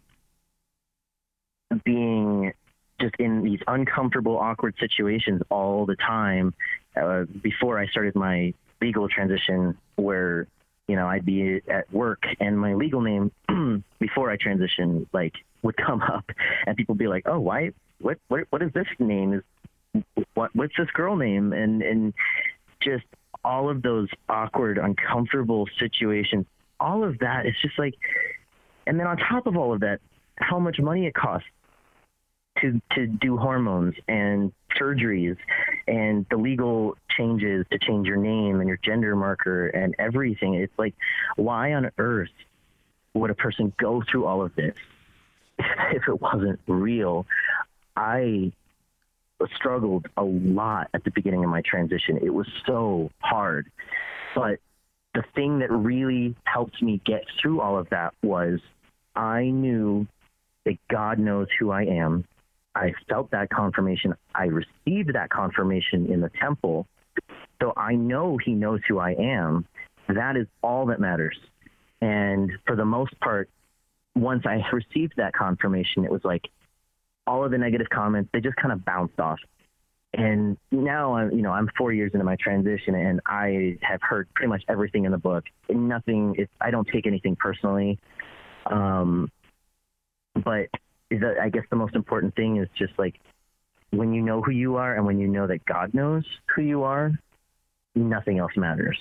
Speaker 2: being just in these uncomfortable, awkward situations all the time. Uh, before I started my legal transition, where you know I'd be at work and my legal name before I transitioned like would come up, and people be like, "Oh, why? What? What? What is this name? Is what? What's this girl name?" And and just all of those awkward, uncomfortable situations. All of that is just like, and then on top of all of that, how much money it costs to to do hormones and surgeries and the legal changes to change your name and your gender marker and everything. It's like, why on earth would a person go through all of this if it wasn't real? I struggled a lot at the beginning of my transition. It was so hard. But the thing that really helped me get through all of that was I knew that God knows who I am I felt that confirmation. I received that confirmation in the temple. So I know he knows who I am. That is all that matters. And for the most part, once I received that confirmation, it was like all of the negative comments, they just kind of bounced off. And now I'm, you know, I'm four years into my transition and I have heard pretty much everything in the book. Nothing, I don't take anything personally. Um, but the, I guess the most important thing is just like when you know who you are and when you know that God knows who you are, nothing else matters.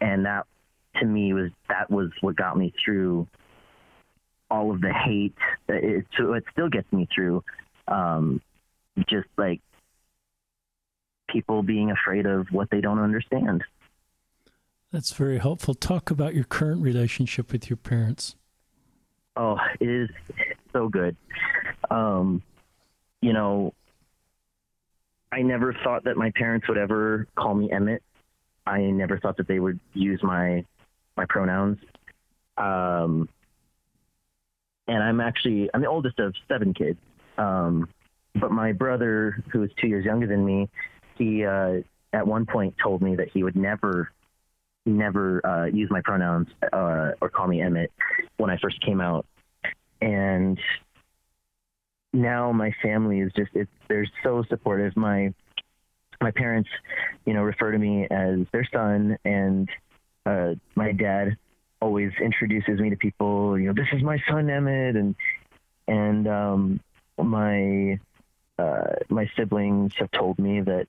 Speaker 2: And that to me was that was what got me through all of the hate. It, it still gets me through. Um, just like people being afraid of what they don't understand.
Speaker 1: That's very helpful. Talk about your current relationship with your parents.
Speaker 2: Oh, it is so good. Um, you know, I never thought that my parents would ever call me Emmett. I never thought that they would use my my pronouns. Um, and I'm actually I'm the oldest of seven kids. Um, but my brother, who is two years younger than me, he uh, at one point told me that he would never never uh, use my pronouns uh, or call me Emmett when I first came out, and now my family is just it's they're so supportive. My my parents, you know, refer to me as their son, and uh, my dad always introduces me to people. You know, this is my son Emmett, and and um, my uh, my siblings have told me that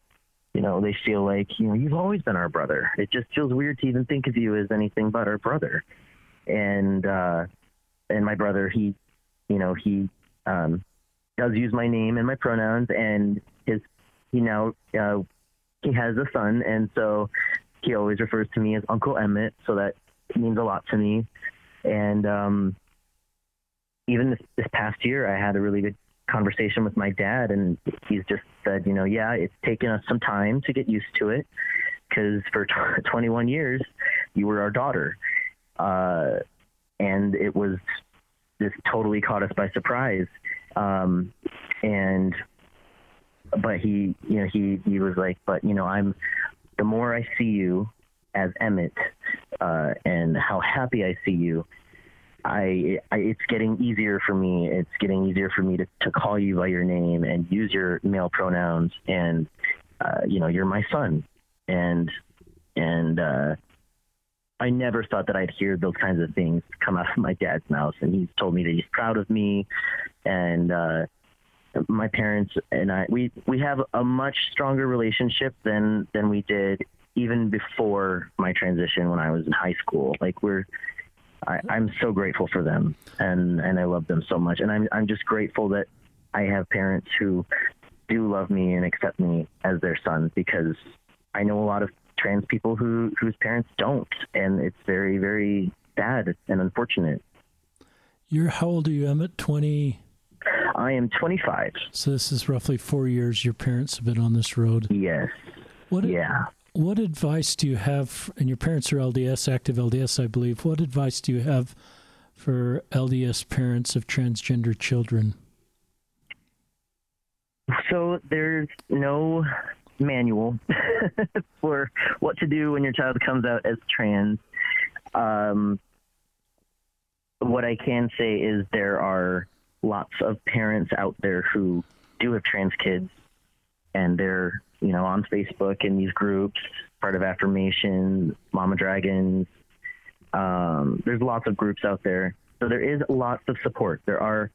Speaker 2: you know, they feel like, you know, you've always been our brother. It just feels weird to even think of you as anything but our brother. And, uh, and my brother, he, you know, he, um, does use my name and my pronouns and his, he now, uh, he has a son. And so he always refers to me as Uncle Emmett. So that means a lot to me. And, um, even this, this past year, I had a really good conversation with my dad, and he's just said, you know, yeah, it's taken us some time to get used to it because for t- 21 years you were our daughter, uh, and it was this totally caught us by surprise. Um, and but he, you know, he he was like, but you know, I'm the more I see you as Emmett, uh, and how happy I see you, I, I, it's getting easier for me. It's getting easier for me to, to call you by your name and use your male pronouns. And uh, you know, you're my son. And and uh, I never thought that I'd hear those kinds of things come out of my dad's mouth. And he's told me that he's proud of me. And uh, my parents and I, we we have a much stronger relationship than than we did even before my transition when I was in high school. Like we're I, I'm so grateful for them, and and I love them so much, and I'm I'm just grateful that I have parents who do love me and accept me as their son because I know a lot of trans people who whose parents don't, and it's very very sad and unfortunate.
Speaker 1: You're how old are you, Emmett? Twenty.
Speaker 2: I am 25.
Speaker 1: So this is roughly four years your parents have been on this road.
Speaker 2: Yes.
Speaker 1: What?
Speaker 2: Yeah.
Speaker 1: What advice do you have? And your parents are LDS, active LDS, I believe. What advice do you have for LDS parents of transgender children?
Speaker 2: So there's no manual for what to do when your child comes out as trans. Um, what I can say is there are lots of parents out there who do have trans kids, and they're you know on Facebook in these groups, part of Affirmation, Mama Dragons. Um, there's lots of groups out there, so there is lots of support. There are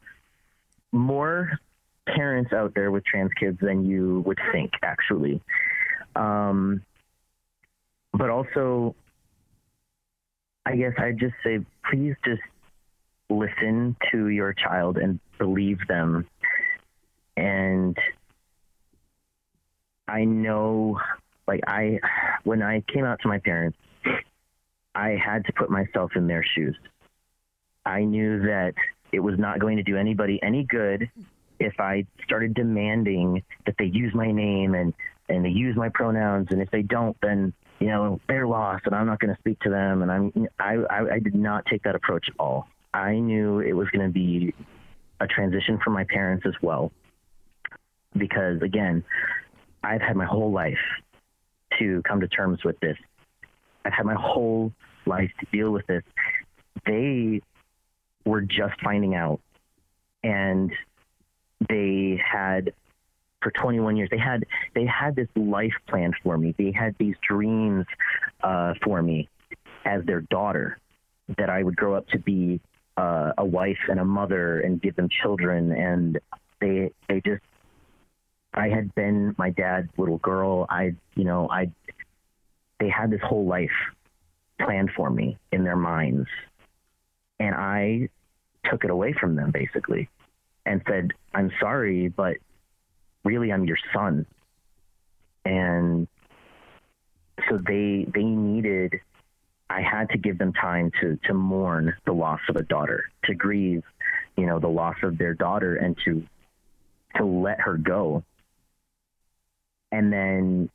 Speaker 2: more parents out there with trans kids than you would think, actually. Um, but also, I guess I'd just say, please just listen to your child and believe them. And I know, like, I, when I came out to my parents, I had to put myself in their shoes. I knew that it was not going to do anybody any good if I started demanding that they use my name and and they use my pronouns, and if they don't, then you know they're lost, and I'm not going to speak to them. And I'm I, I I did not take that approach at all. I knew it was going to be a transition for my parents as well, because again, I've had my whole life to come to terms with this. I've had my whole life to deal with this. They were just finding out, and they had for 21 years they had they had this life plan for me. They had these dreams uh, for me as their daughter that i would grow up to be uh, a wife and a mother and give them children. And they they just i had been my dad's little girl. I you know i they had this whole life planned for me in their minds. And i took it away from them basically and said i'm sorry but really I'm your son. And so they they needed I had to give them time to to mourn the loss of a daughter, to grieve, you know, the loss of their daughter and to to let her go. And then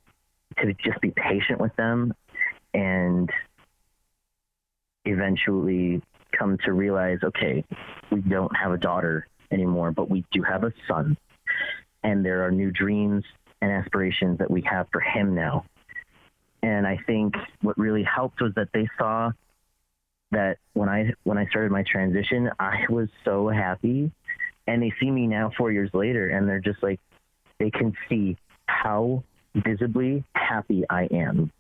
Speaker 2: to just be patient with them and eventually come to realize, okay, we don't have a daughter anymore, but we do have a son. And there are new dreams and aspirations that we have for him now. And I think what really helped was that they saw that when I when I started my transition, I was so happy, and they see me now four years later, and they're just like, they can see how visibly happy I am,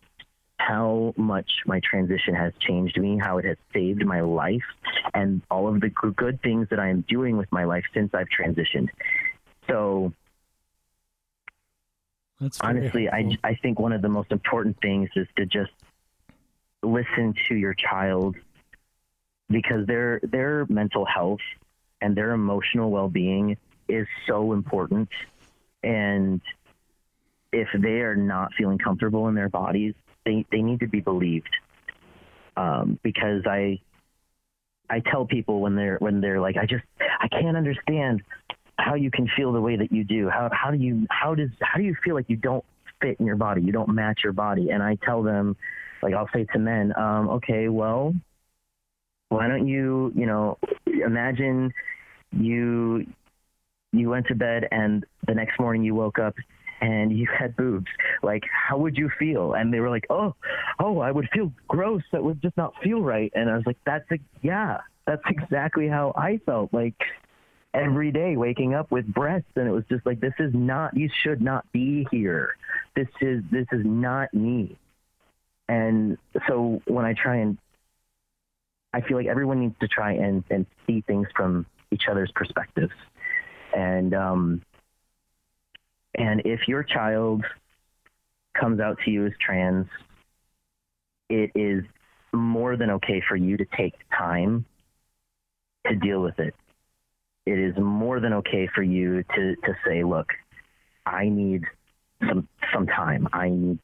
Speaker 2: how much my transition has changed me, how it has saved my life, and all of the good things that I am doing with my life since I've transitioned. So
Speaker 1: that's
Speaker 2: honestly, I, I think one of the most important things is to just listen to your child because their their mental health and their emotional well being is so important. And if they are not feeling comfortable in their bodies, they, they need to be believed. Um, because I I tell people when they're when they're like, I just I can't understand how you can feel the way that you do. How how do you how does how do you feel like you don't fit in your body? You don't match your body. And I tell them, like I'll say to men, um, okay, well, why don't you you know imagine you you went to bed and the next morning you woke up and you had boobs. Like how would you feel? And they were like oh oh i would feel gross that would just not feel right. And i was like that's a, yeah that's exactly how i felt like every day waking up with breasts. And it was just like this is not you should not be here. This is this is not me. And so when i try and i feel like everyone needs to try and and see things from each other's perspectives. And um and if your child comes out to you as trans it is more than okay for you to take time to deal with it it is more than okay for you to, to say, look, I need some some time. I need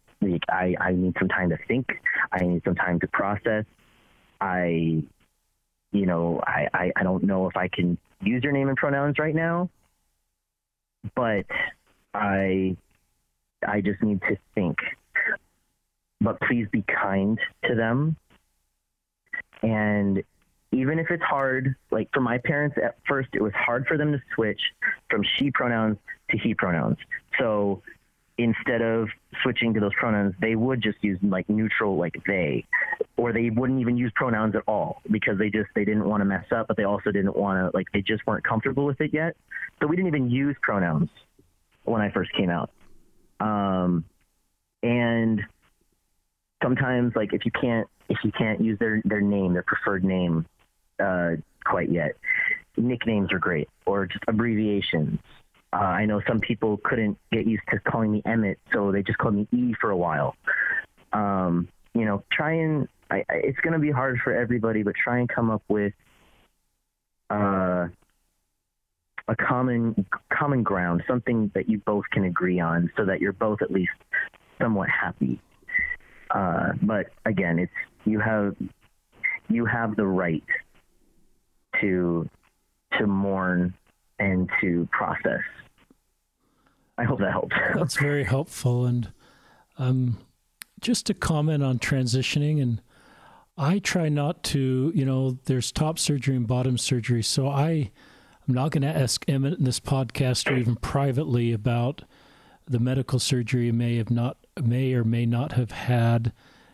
Speaker 2: I, I need some time to think. I need some time to process. I you know, I, I, I don't know if I can use your name and pronouns right now, but I I just need to think. But please be kind to them. And even if it's hard, like for my parents at first, it was hard for them to switch from she pronouns to he pronouns. So instead of switching to those pronouns, they would just use like neutral, like they, or they wouldn't even use pronouns at all because they just they didn't want to mess up, but they also didn't want to like they just weren't comfortable with it yet. So we didn't even use pronouns when I first came out. Um, and sometimes like if you can't if you can't use their their name, their preferred name, uh, quite yet, nicknames are great or just abbreviations uh, I know some people couldn't get used to calling me Emmett, so they just called me E for a while. Um, you know, try and I, I, it's going to be hard for everybody, but try and come up with uh, a common common ground, something that you both can agree on, so that you're both at least somewhat happy. Uh, but again, it's you have you have the right to to mourn and to process I hope that helps.
Speaker 1: That's very helpful. And um, just to comment on transitioning, and I try not to, you know, there's top surgery and bottom surgery. So I, I'm not going to ask Emmett in this podcast or even privately about the medical surgery he may have not, may or may not have had.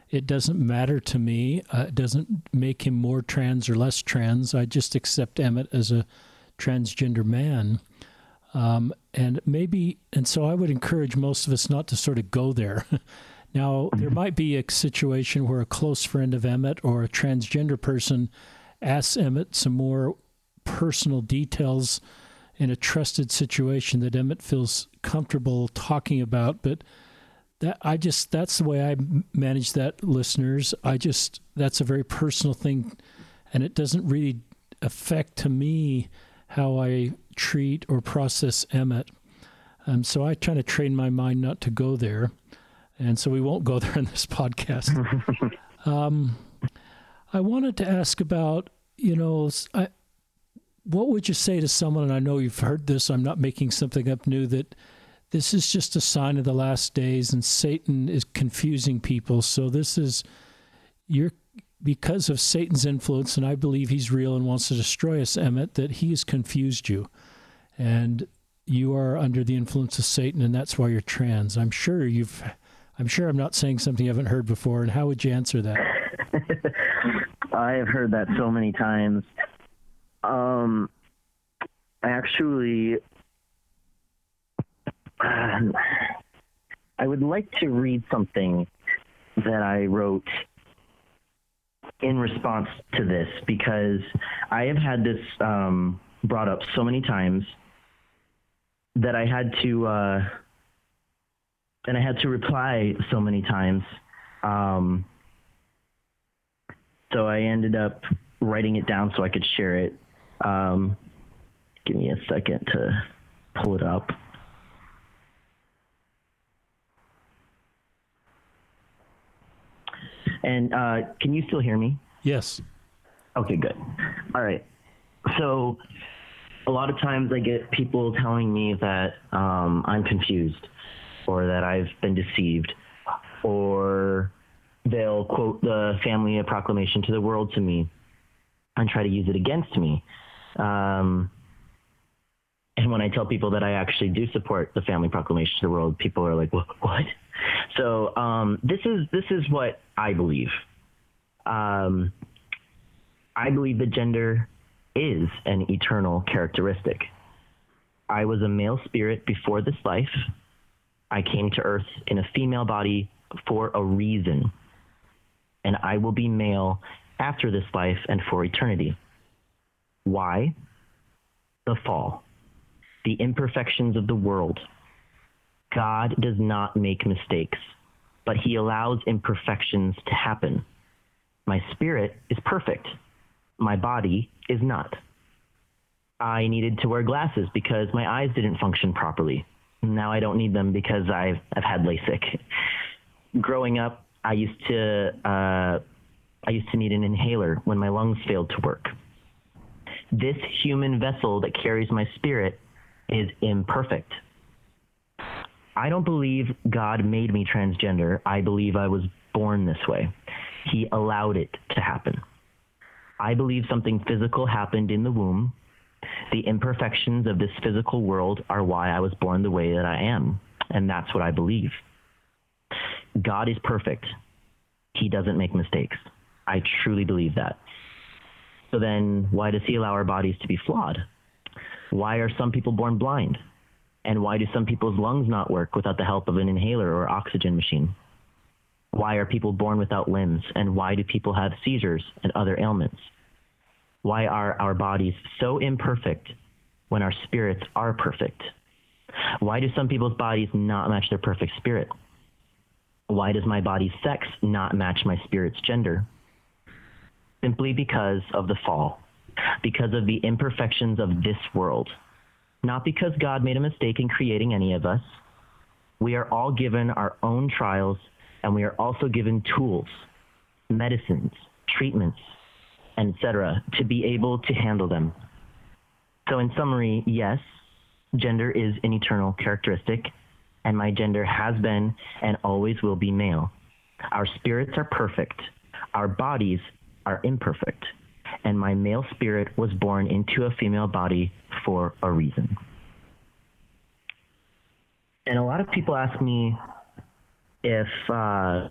Speaker 1: It doesn't matter to me. Uh, it doesn't make him more trans or less trans. I just accept Emmett as a transgender man. Um, and maybe, and so I would encourage most of us not to sort of go there. now, there mm-hmm. might be a situation where a close friend of Emmett or a transgender person asks Emmett some more personal details in a trusted situation that Emmett feels comfortable talking about. But that I just that's the way I manage that, listeners. I just that's a very personal thing, and it doesn't really affect to me how I treat or process Emmett. Um, so I try to train my mind not to go there. And so we won't go there in this podcast. um, I wanted to ask about, you know, I, what would you say to someone, and I know you've heard this, I'm not making something up new, that this is just a sign of the last days and Satan is confusing people. So this is, you're because of Satan's influence, and I believe he's real and wants to destroy us, Emmett, that he has confused you. And you are under the influence of Satan, and that's why you're trans. I'm sure you've, I'm sure I'm not saying something you haven't heard before. And how would you answer that?
Speaker 2: I have heard that so many times. Um, actually, um, I would like to read something that I wrote in response to this because I have had this um, brought up so many times that I had to uh, and I had to reply so many times. Um, so I ended up writing it down so I could share it. Um, give me a second to pull it up. And uh, can you still hear me?
Speaker 1: Yes.
Speaker 2: Okay, good. All right. So a lot of times I get people telling me that um, I'm confused or that I've been deceived or they'll quote the family proclamation to the world to me and try to use it against me. Um, and when I tell people that I actually do support the family proclamation to the world, people are like, "What?" So um, this is this is what I believe. Um, I believe that gender is an eternal characteristic. I was a male spirit before this life. I came to earth in a female body for a reason. And I will be male after this life and for eternity. Why? The fall, the imperfections of the world. God does not make mistakes, but he allows imperfections to happen. My spirit is perfect my body is not. I needed to wear glasses because my eyes didn't function properly. Now I don't need them because I've, I've had LASIK. Growing up, I used to uh, I used to need an inhaler when my lungs failed to work. This human vessel that carries my spirit is imperfect. I don't believe God made me transgender. I believe I was born this way. He allowed it to happen. I believe something physical happened in the womb. The imperfections of this physical world are why I was born the way that I am. and that's what I believe. God is perfect. He doesn't make mistakes. I truly believe that. So then, why does He allow our bodies to be flawed? Why are some people born blind? And why do some people's lungs not work without the help of an inhaler or oxygen machine? Why are people born without limbs? And why do people have seizures and other ailments? Why are our bodies so imperfect when our spirits are perfect? Why do some people's bodies not match their perfect spirit? Why does my body's sex not match my spirit's gender? Simply because of the fall, because of the imperfections of this world. Not because God made a mistake in creating any of us. We are all given our own trials, and we are also given tools, medicines, treatments, etc., to be able to handle them. So, in summary, yes, gender is an eternal characteristic, and my gender has been and always will be male. Our spirits are perfect, our bodies are imperfect, and my male spirit was born into a female body for a reason. And a lot of people ask me if uh,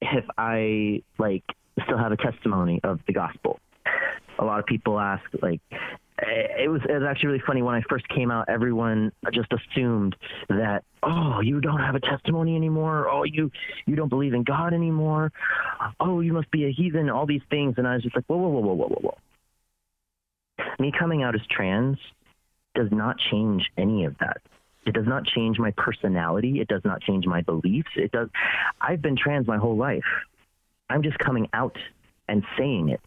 Speaker 2: if I like still have a testimony of the gospel. A lot of people ask like it was it was actually really funny when I first came out. Everyone just assumed that oh you don't have a testimony anymore. Oh you you don't believe in God anymore. Oh you must be a heathen. All these things, and I was just like whoa whoa whoa whoa whoa whoa. Me coming out as trans does not change any of that. It does not change my personality. It does not change my beliefs. It does. I've been trans my whole life. I'm just coming out and saying it.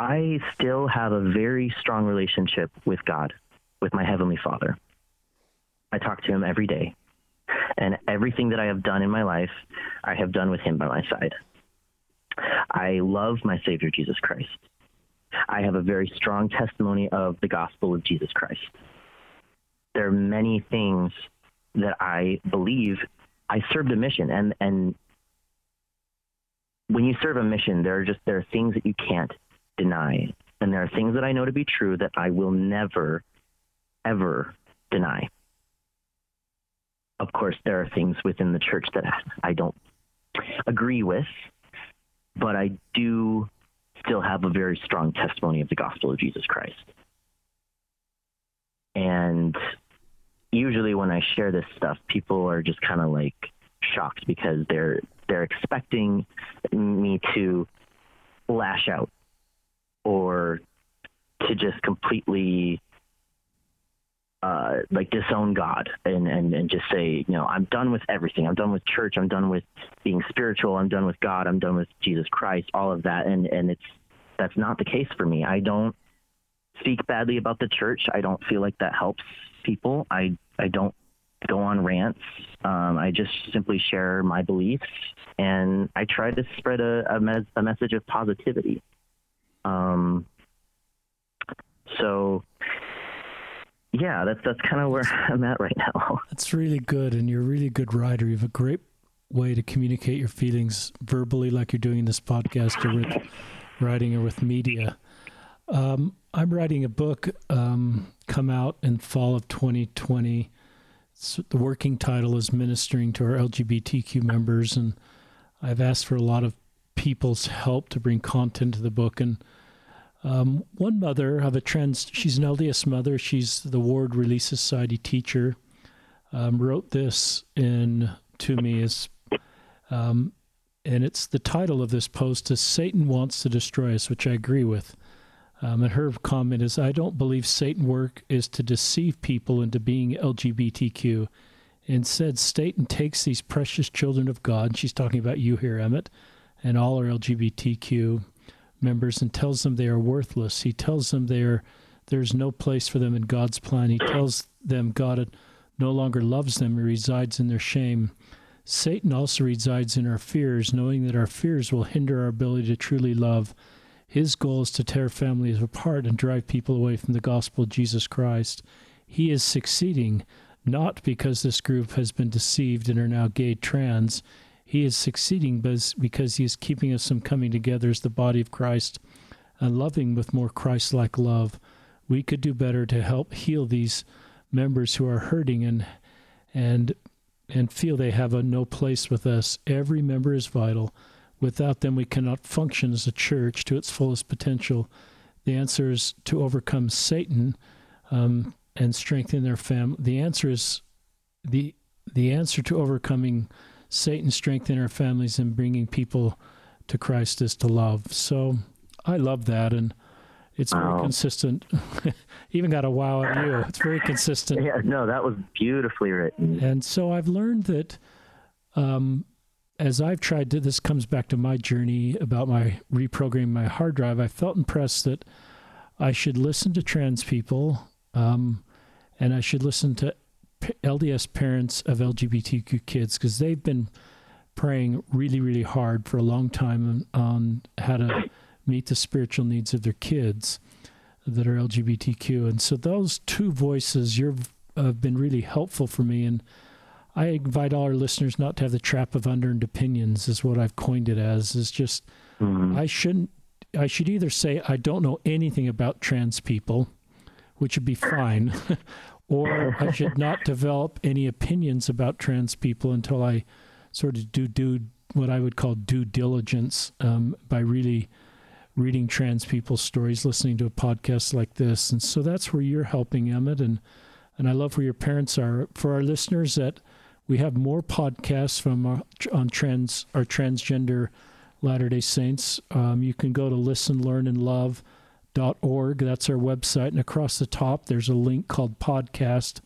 Speaker 2: I still have a very strong relationship with God, with my Heavenly Father. I talk to Him every day. And everything that I have done in my life, I have done with Him by my side. I love my Savior, Jesus Christ. I have a very strong testimony of the gospel of Jesus Christ. There are many things that I believe I served a mission and and when you serve a mission, there are just there are things that you can't deny, and there are things that I know to be true that I will never, ever deny. Of course, there are things within the church that I don't agree with, but I do still have a very strong testimony of the gospel of Jesus Christ. And usually when I share this stuff, people are just kind of like shocked because they're they're expecting me to lash out or to just completely uh, like disown God and, and, and just say, you know, I'm done with everything. I'm done with church. I'm done with being spiritual. I'm done with God. I'm done with Jesus Christ, all of that. And, and it's, that's not the case for me. I don't speak badly about the church. I don't feel like that helps people. I, I don't go on rants. Um, I just simply share my beliefs and I try to spread a, a, mes- a message of positivity. Um, so, yeah, that's that's kind of where I'm at right now.
Speaker 1: That's really good, and you're a really good writer. You have a great way to communicate your feelings verbally, like you're doing in this podcast, or with writing, or with media. Um, I'm writing a book, um, come out in fall of 2020 so the working title is Ministering to Our LGBTQ Members, and I've asked for a lot of people's help to bring content to the book. And um, one mother of a trans, she's an LDS mother, she's the Ward Relief Society teacher, um, wrote this in to me as, um, and it's the title of this post is Satan Wants to Destroy Us, which I agree with. Um, and her comment is, I don't believe Satan work is to deceive people into being LGBTQ. Instead, Satan takes these precious children of God, and she's talking about you here, Emmett, and all our LGBTQ members, and tells them they are worthless. He tells them they are, there's no place for them in God's plan. He tells them God no longer loves them, he resides in their shame. Satan also resides in our fears, knowing that our fears will hinder our ability to truly love his goal is to tear families apart and drive people away from the gospel of Jesus Christ. He is succeeding not because this group has been deceived and are now gay trans. He is succeeding because he is keeping us from coming together as the body of Christ and loving with more Christ like love. We could do better to help heal these members who are hurting and and and feel they have a no place with us. Every member is vital. Without them, we cannot function as a church to its fullest potential. The answer is to overcome Satan um, and strengthen their family. The answer is the the answer to overcoming Satan, strengthening our families, and bringing people to Christ is to love. So I love that, and it's very wow. consistent. Even got a wow at you. It's very consistent.
Speaker 2: Yeah, no, that was beautifully written.
Speaker 1: And so I've learned that um, as I've tried to, this comes back to my journey about my reprogramming my hard drive. I felt impressed that I should listen to trans people, um, and I should listen to LDS parents of LGBTQ kids because they've been praying really, really hard for a long time on how to meet the spiritual needs of their kids that are LGBTQ. And so those two voices you've have been really helpful for me. And I invite all our listeners not to have the trap of unearned opinions, is what I've coined it as. Is just mm-hmm. I shouldn't. I should either say I don't know anything about trans people, which would be fine, or I should not develop any opinions about trans people until I sort of do do what I would call due diligence um, by really reading trans people's stories, listening to a podcast like this. And so that's where you're helping, Emmett. And, and I love where your parents are. For our listeners, that we have more podcasts from our, on trans, our transgender Latter day Saints. Um, you can go to listen, learn, and love. Org. That's our website. And across the top, there's a link called podcast.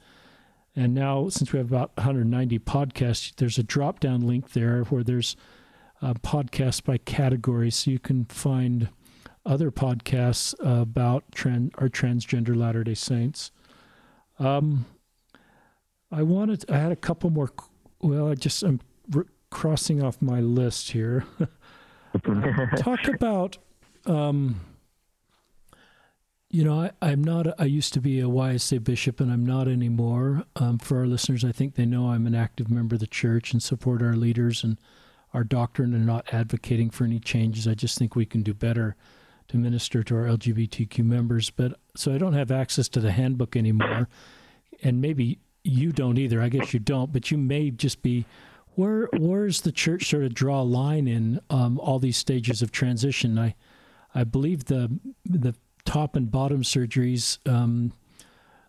Speaker 1: And now, since we have about 190 podcasts, there's a drop down link there where there's podcasts by category, so you can find other podcasts about trans, our transgender Latter Day Saints. Um, I wanted. I had a couple more. Well, I just I'm crossing off my list here. Talk about. Um, you know, I, am not. I used to be a YSA bishop, and I'm not anymore. Um, for our listeners, I think they know I'm an active member of the church and support our leaders and our doctrine and not advocating for any changes. I just think we can do better to minister to our LGBTQ members. But so I don't have access to the handbook anymore, and maybe you don't either. I guess you don't, but you may just be. Where where's the church sort of draw a line in um, all these stages of transition? I I believe the the top and bottom surgeries um,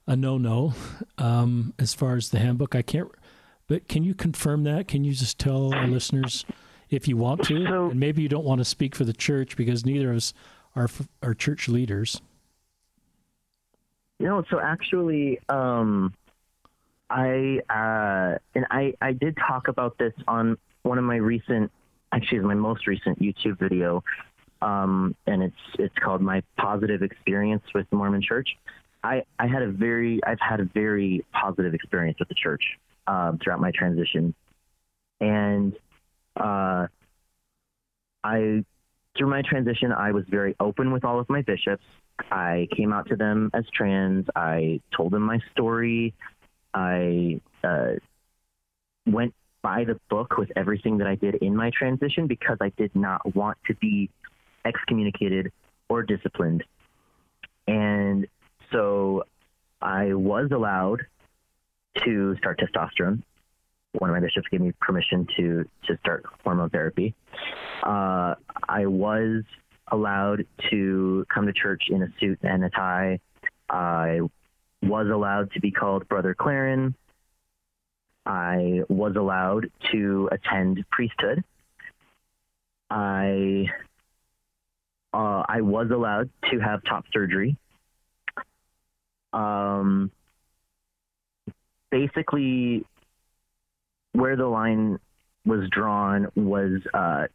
Speaker 1: a no no um, as far as the handbook. I can't but can you confirm that? Can you just tell our listeners if you want to? So, and maybe you don't want to speak for the church because neither of us are are church leaders.
Speaker 2: You know, so actually, um, I uh, and I I did talk about this on one of my recent, actually, my most recent YouTube video, um, and it's it's called my positive experience with the Mormon Church. I I had a very I've had a very positive experience with the church um, throughout my transition. And uh, I, through my transition, I was very open with all of my bishops. I came out to them as trans. I told them my story. I uh, went by the book with everything that I did in my transition because I did not want to be excommunicated or disciplined. And so I was allowed to start testosterone. One of my bishops gave me permission to to start hormone therapy. Uh, I was allowed to come to church in a suit and a tie. I was allowed to be called Brother Claren. I was allowed to attend priesthood. I uh, I was allowed to have top surgery. Um, basically where the line was drawn was uh,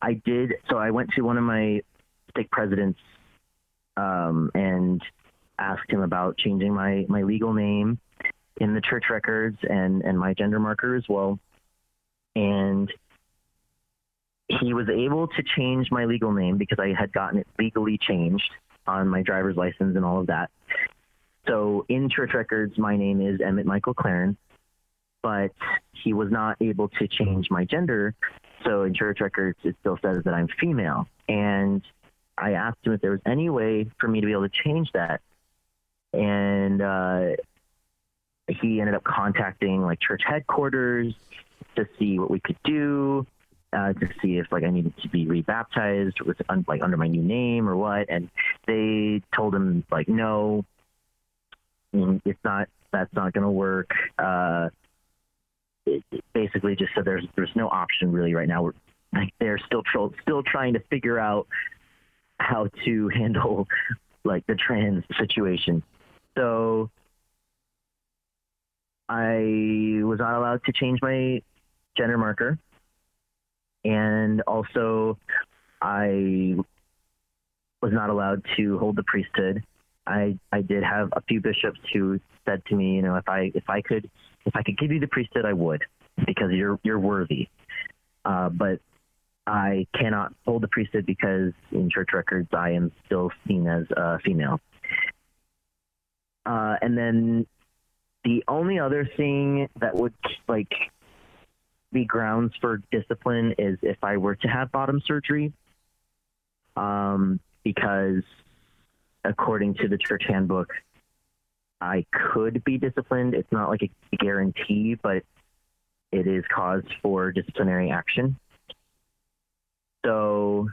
Speaker 2: I did so I went to one of my stake presidents um, and asked him about changing my my legal name in the church records and and my gender marker as well and he was able to change my legal name because I had gotten it legally changed on my driver's license and all of that so in church records, my name is Emmett Michael Claren, but he was not able to change my gender. So in church records, it still says that I'm female. And I asked him if there was any way for me to be able to change that. And uh, he ended up contacting like church headquarters to see what we could do, uh, to see if like I needed to be rebaptized with un- like under my new name or what. And they told him like, no, mm, it's not. That's not going to work. Uh, it, it basically just said there's there's no option really right now. We're like they're still still trying to figure out how to handle like the trans situation. So I was not allowed to change my gender marker. And also, I was not allowed to hold the priesthood. I I did have a few bishops who said to me, you know, if I if I could if I could give you the priesthood, I would, because you're you're worthy. Uh, but I cannot hold the priesthood because in church records I am still seen as a female. Uh, and then the only other thing that would like be grounds for discipline is if I were to have bottom surgery. Um, because according to the church handbook, I could be disciplined. It's not like a guarantee, but it is cause for disciplinary action. So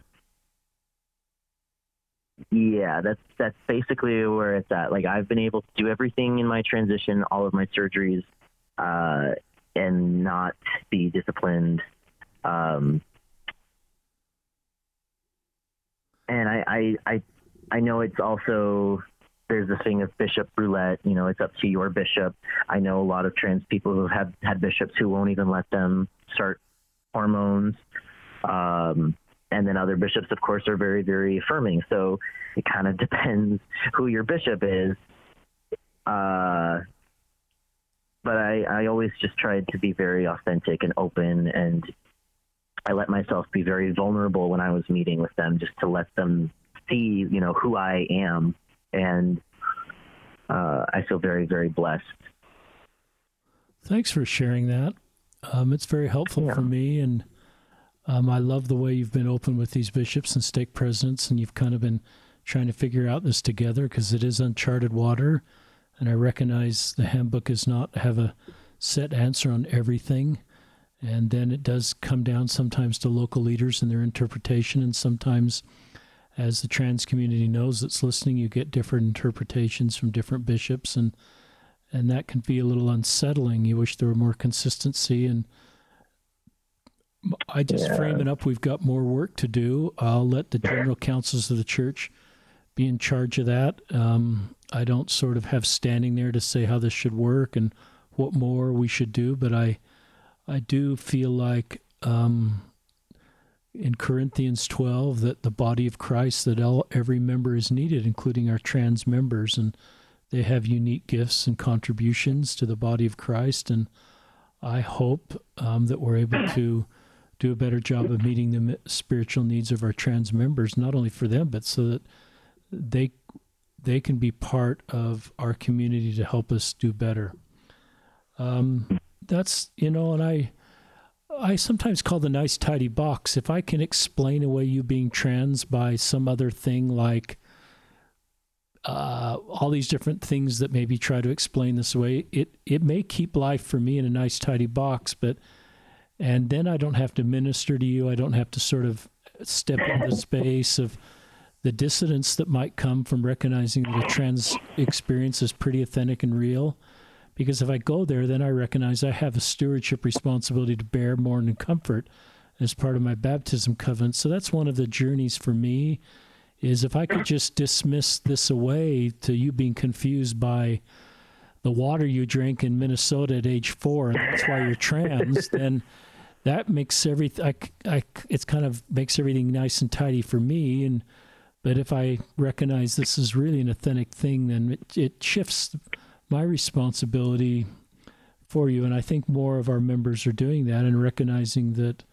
Speaker 2: yeah, that's that's basically where it's at. Like I've been able to do everything in my transition, all of my surgeries, uh, and not be disciplined. Um, and I, I, I, I know it's also there's a thing of bishop roulette. You know, it's up to your bishop. I know a lot of trans people who have had bishops who won't even let them start hormones. Um, and then other bishops, of course, are very, very affirming. So it kind of depends who your bishop is. Uh, but I, I always just tried to be very authentic and open, and I let myself be very vulnerable when I was meeting with them, just to let them see, you know, who I am, and uh, I feel very, very blessed.
Speaker 1: Thanks for sharing that. Um, it's very helpful yeah. for me, and um, I love the way you've been open with these bishops and stake presidents, and you've kind of been trying to figure out this together because it is uncharted water. And I recognize the handbook does not have a set answer on everything. And then it does come down sometimes to local leaders and their interpretation. And sometimes, as the trans community knows that's listening, you get different interpretations from different bishops. And, and that can be a little unsettling. You wish there were more consistency and I just yeah. frame it up. We've got more work to do. I'll let the general councils of the church be in charge of that. Um, I don't sort of have standing there to say how this should work and what more we should do, but I, I do feel like um, in Corinthians 12 that the body of Christ, that all, every member is needed, including our trans members, and they have unique gifts and contributions to the body of Christ. And I hope um, that we're able to do a better job of meeting the spiritual needs of our trans members, not only for them, but so that they they can be part of our community to help us do better. Um, that's you know, and I I sometimes call the nice tidy box. If I can explain away you being trans by some other thing like uh, all these different things that maybe try to explain this away, it it may keep life for me in a nice tidy box, but and then I don't have to minister to you. I don't have to sort of step into the space of the dissonance that might come from recognizing that a trans experience is pretty authentic and real. Because if I go there, then I recognize I have a stewardship responsibility to bear mourn and comfort as part of my baptism covenant. So that's one of the journeys for me is if I could just dismiss this away to you being confused by the water you drank in Minnesota at age four, and that's why you're trans, then that makes everything I, I it's kind of makes everything nice and tidy for me and but if i recognize this is really an authentic thing then it, it shifts my responsibility for you and i think more of our members are doing that and recognizing that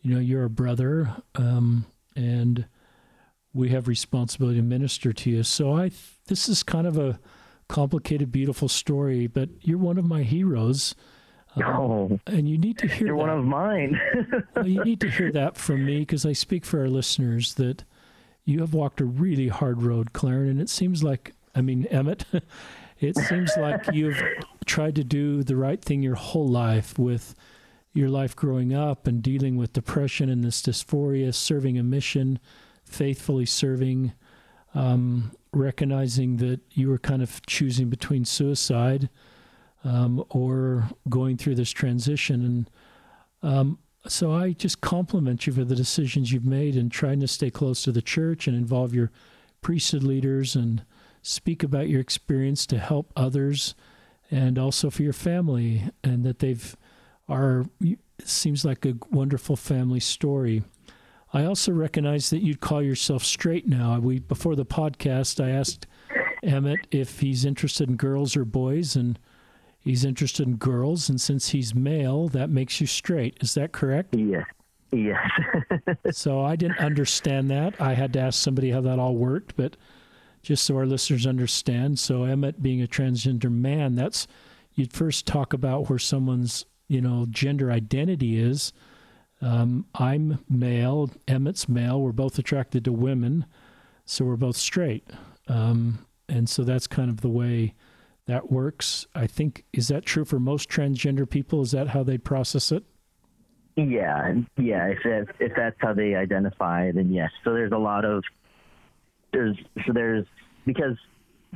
Speaker 1: you know you're a brother um, and we have responsibility to minister to you so i this is kind of a complicated beautiful story but you're one of my heroes
Speaker 2: Oh,
Speaker 1: and you need to hear
Speaker 2: you're
Speaker 1: that.
Speaker 2: one of mine.
Speaker 1: well, you need to hear that from me because I speak for our listeners that you have walked a really hard road, Clarence, and it seems like, I mean, Emmett, it seems like you've tried to do the right thing your whole life with your life growing up and dealing with depression and this dysphoria, serving a mission, faithfully serving, um, recognizing that you were kind of choosing between suicide um, or going through this transition. And um, so I just compliment you for the decisions you've made and trying to stay close to the church and involve your priesthood leaders and speak about your experience to help others and also for your family and that they've are seems like a wonderful family story. I also recognize that you'd call yourself straight now. We before the podcast I asked Emmett if he's interested in girls or boys and he's interested in girls and since he's male that makes you straight. Is that correct?
Speaker 2: Yes. Yes.
Speaker 1: so I didn't understand that. I had to ask somebody how that all worked, but just so our listeners understand. So Emmett being a transgender man, that's you'd first talk about where someone's you know gender identity is. Um, I'm male. Emmett's male. We're both attracted to women, so we're both straight. Um, and so that's kind of the way that works. I think is that true for most transgender people? Is that how they process it?
Speaker 2: Yeah, yeah. If if, if that's how they identify, then yes. So there's a lot of there's so there's because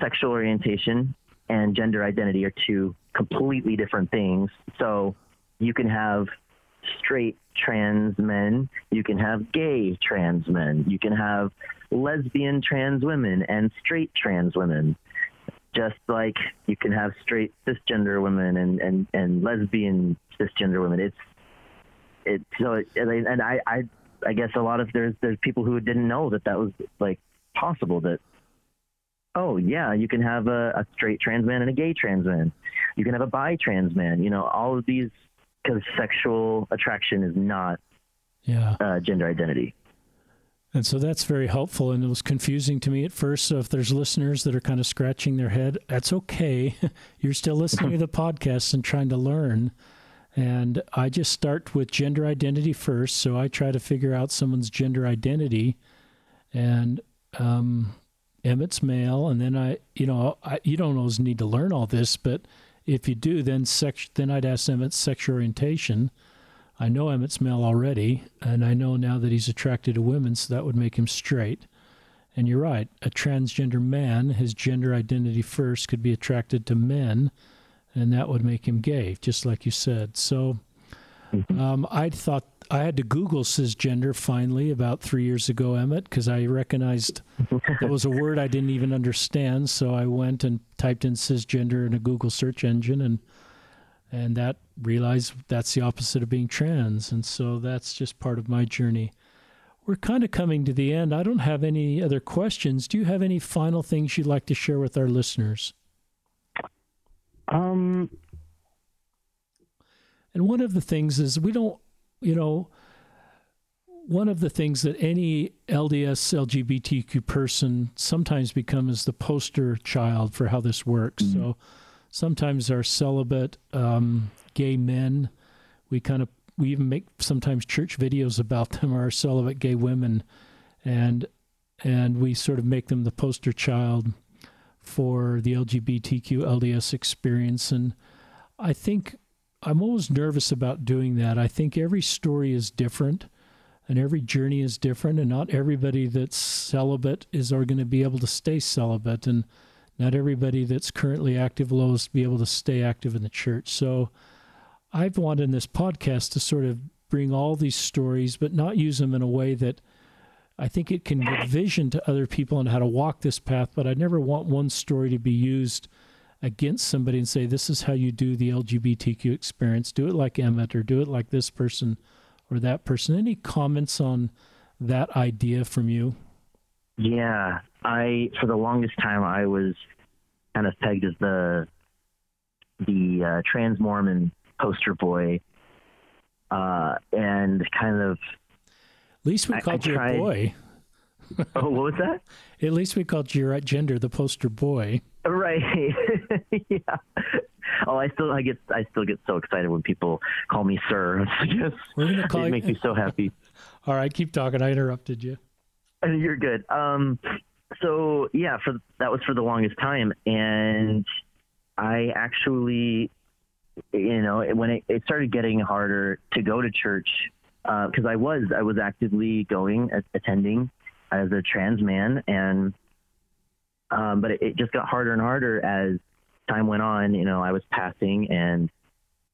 Speaker 2: sexual orientation and gender identity are two completely different things. So you can have straight trans men, you can have gay trans men, you can have lesbian trans women and straight trans women. Just like you can have straight cisgender women and, and, and lesbian cisgender women. It's it so it, and I, I I guess a lot of there's there's people who didn't know that that was like possible that oh yeah, you can have a, a straight trans man and a gay trans man. You can have a bi trans man. You know, all of these because sexual attraction is not
Speaker 1: yeah
Speaker 2: uh, gender identity.
Speaker 1: And so that's very helpful. And it was confusing to me at first. So if there's listeners that are kind of scratching their head, that's okay. You're still listening to the podcast and trying to learn. And I just start with gender identity first. So I try to figure out someone's gender identity. And um, Emmett's male, and then I, you know, I, you don't always need to learn all this, but if you do, then sex, then I'd ask Emmett's sexual orientation. I know Emmett's male already, and I know now that he's attracted to women, so that would make him straight. And you're right, a transgender man, his gender identity first, could be attracted to men, and that would make him gay, just like you said. So mm-hmm. um, I thought I had to Google cisgender finally about three years ago, Emmett, because I recognized it was a word I didn't even understand. So I went and typed in cisgender in a Google search engine, and and that realize that's the opposite of being trans, and so that's just part of my journey. We're kind of coming to the end. I don't have any other questions. Do you have any final things you'd like to share with our listeners?
Speaker 2: Um.
Speaker 1: And one of the things is we don't you know, one of the things that any LDS LGBTQ person sometimes becomes the poster child for how this works. Mm-hmm. So sometimes our celibate um, gay men, we kind of we even make sometimes church videos about them, or our celibate gay women, and and we sort of make them the poster child for the LGBTQ LDS experience. And I think I'm always nervous about doing that. I think every story is different and every journey is different, and not everybody that's celibate is are going to be able to stay celibate, and not everybody that's currently active will always be able to stay active in the church. So I've wanted this podcast to sort of bring all these stories, but not use them in a way that I think it can give vision to other people on how to walk this path, but I never want one story to be used against somebody and say, this is how you do the LGBTQ experience. Do it like Emmett or do it like this person or that person. Any comments on that idea from you?
Speaker 2: Yeah, I for the longest time I was kind of pegged as the the uh, trans Mormon poster boy, uh, and kind of.
Speaker 1: At least we called I, you tried, a boy.
Speaker 2: oh, what was that?
Speaker 1: At least we called your gender the poster boy.
Speaker 2: Right. yeah. Oh, I still I get I still get so excited when people call me sir. Just We're gonna call it you... makes me so happy.
Speaker 1: All right, keep talking. I interrupted you.
Speaker 2: You're good. Um, so yeah, for that was for the longest time, and I actually, you know, when it, it started getting harder to go to church, because uh, I was I was actively going attending as a trans man, and um, but it, it just got harder and harder as time went on. You know, I was passing and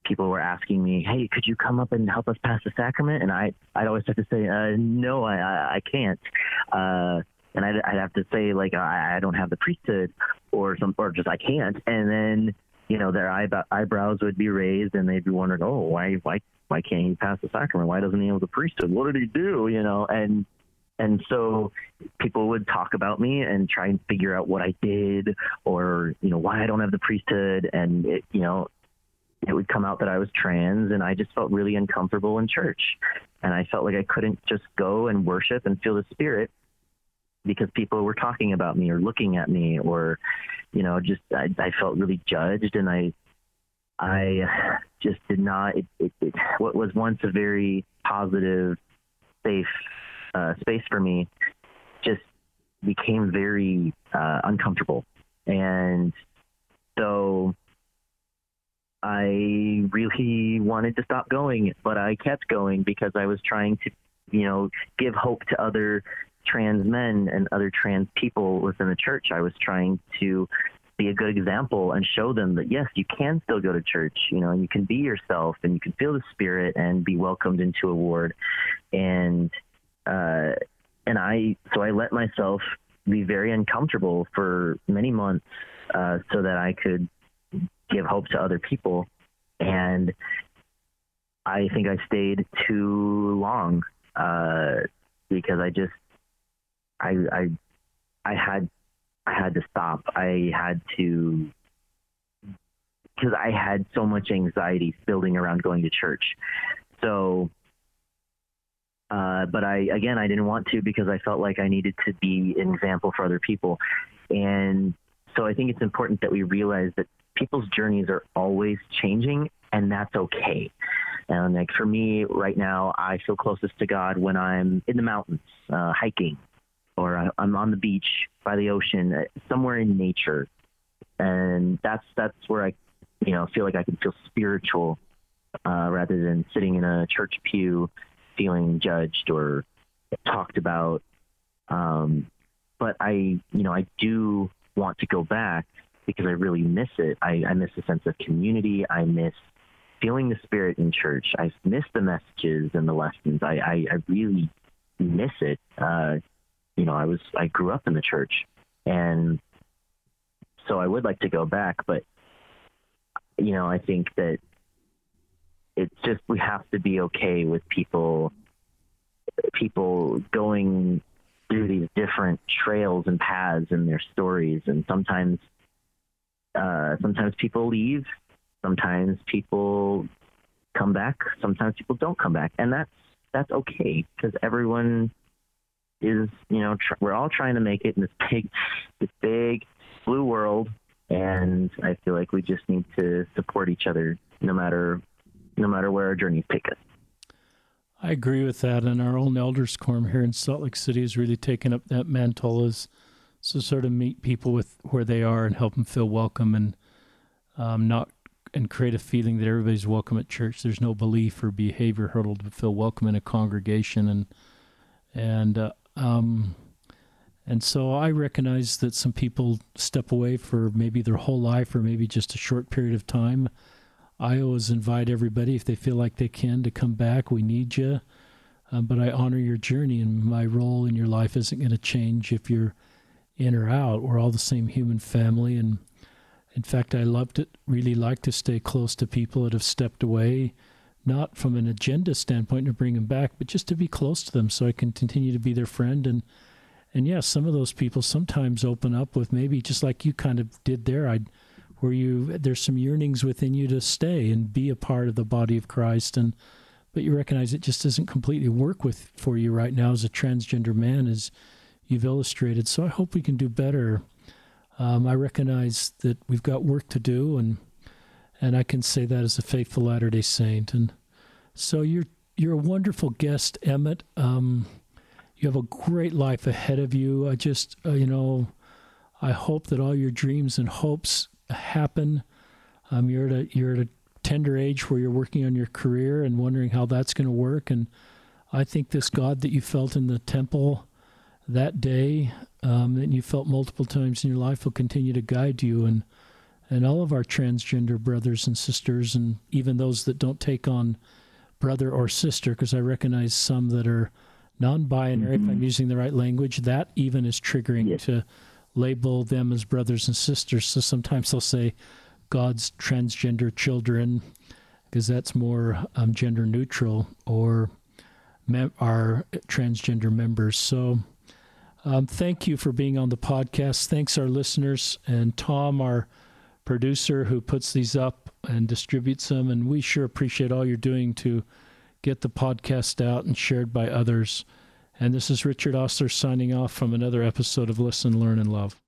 Speaker 2: people were asking me, "Hey, could you come up and help us pass the sacrament?" And I, I'd always have to say, uh, "No, I, I, I can't." Uh, and I'd, I'd have to say, like, uh, I, I don't have the priesthood, or some, or just I can't. And then, you know, their eyebrows would be raised, and they'd be wondering, "Oh, why, why, why can't he pass the sacrament? Why doesn't he have the priesthood? What did he do?" You know, and and so people would talk about me and try and figure out what I did or, you know, why I don't have the priesthood. And, it, you know, it would come out that I was trans and I just felt really uncomfortable in church. And I felt like I couldn't just go and worship and feel the spirit because people were talking about me or looking at me or, you know, just I, I felt really judged and I, I just did not, it, it, it, what was once a very positive, safe uh, space for me just became very uh, uncomfortable. And so I really wanted to stop going, but I kept going because I was trying to, you know, give hope to other trans men and other trans people within the church. I was trying to be a good example and show them that yes, you can still go to church, you know, and you can be yourself and you can feel the spirit and be welcomed into a ward. And uh, and I so I let myself be very uncomfortable for many months uh, so that I could give hope to other people. And I think I stayed too long uh, because I just I I I had I had to stop. I had to because I had so much anxiety building around going to church. So, uh, but I again I didn't want to because I felt like I needed to be an example for other people, and so I think it's important that we realize that people's journeys are always changing, and that's okay. And like for me right now, I feel closest to God when I'm in the mountains, uh, hiking, or I'm on the beach by the ocean, uh, somewhere in nature, and that's that's where I, you know, feel like I can feel spiritual uh, rather than sitting in a church pew, feeling judged or talked about. Um, but I, you know, I do want to go back because I really miss it. I, I miss a sense of community. I miss feeling the spirit in church. I miss the messages and the lessons. I, I, I really miss it. Uh, you know, I was I grew up in the church, and so I would like to go back, but you know, I think that it's just we have to be okay with people people going through these different trails and paths in their stories. And sometimes uh, sometimes people leave sometimes people come back sometimes people don't come back. And that's that's okay because everyone is, you know, tr- we're all trying to make it in this big, this big blue world, and I feel like we just need to support each other, no matter, no matter where our journeys take us.
Speaker 1: I agree with that, and our own elders quorum here in Salt Lake City has really taken up that mantle as to sort of meet people with where they are and help them feel welcome and um, not and create a feeling that everybody's welcome at church. There's no belief or behavior hurdle to feel welcome in a congregation, and and uh, um, and so I recognize that some people step away for maybe their whole life or maybe just a short period of time. I always invite everybody, if they feel like they can, to come back. We need you. Um, but I honor your journey, and my role in your life isn't going to change if you're in or out. We're all the same human family. And in fact, I love to really like to stay close to people that have stepped away not from an agenda standpoint to bring them back, but just to be close to them so I can continue to be their friend. And and yes, yeah, some of those people sometimes open up with maybe just like you kind of did there. I where you there's some yearnings within you to stay and be a part of the body of Christ and but you recognize it just doesn't completely work with for you right now as a transgender man as you've illustrated. So I hope we can do better. Um, I recognize that we've got work to do and and I can say that as a faithful Latter Day Saint. And so you're you're a wonderful guest, Emmett. Um, you have a great life ahead of you. I just uh, you know, I hope that all your dreams and hopes happen. Um, you're at a you're at a tender age where you're working on your career and wondering how that's going to work. And I think this God that you felt in the temple that day, um, that you felt multiple times in your life, will continue to guide you and and all of our transgender brothers and sisters, and even those that don't take on brother or sister, because I recognize some that are non-binary. Mm-hmm. If I'm mm-hmm. using the right language, that even is triggering yes. to label them as brothers and sisters. So sometimes they'll say God's transgender children, because that's more um, gender neutral, or mem- our transgender members. So. Um, thank you for being on the podcast. Thanks, our listeners, and Tom, our producer who puts these up and distributes them. And we sure appreciate all you're doing to get the podcast out and shared by others. And this is Richard Ostler signing off from another episode of Listen, Learn, and Love.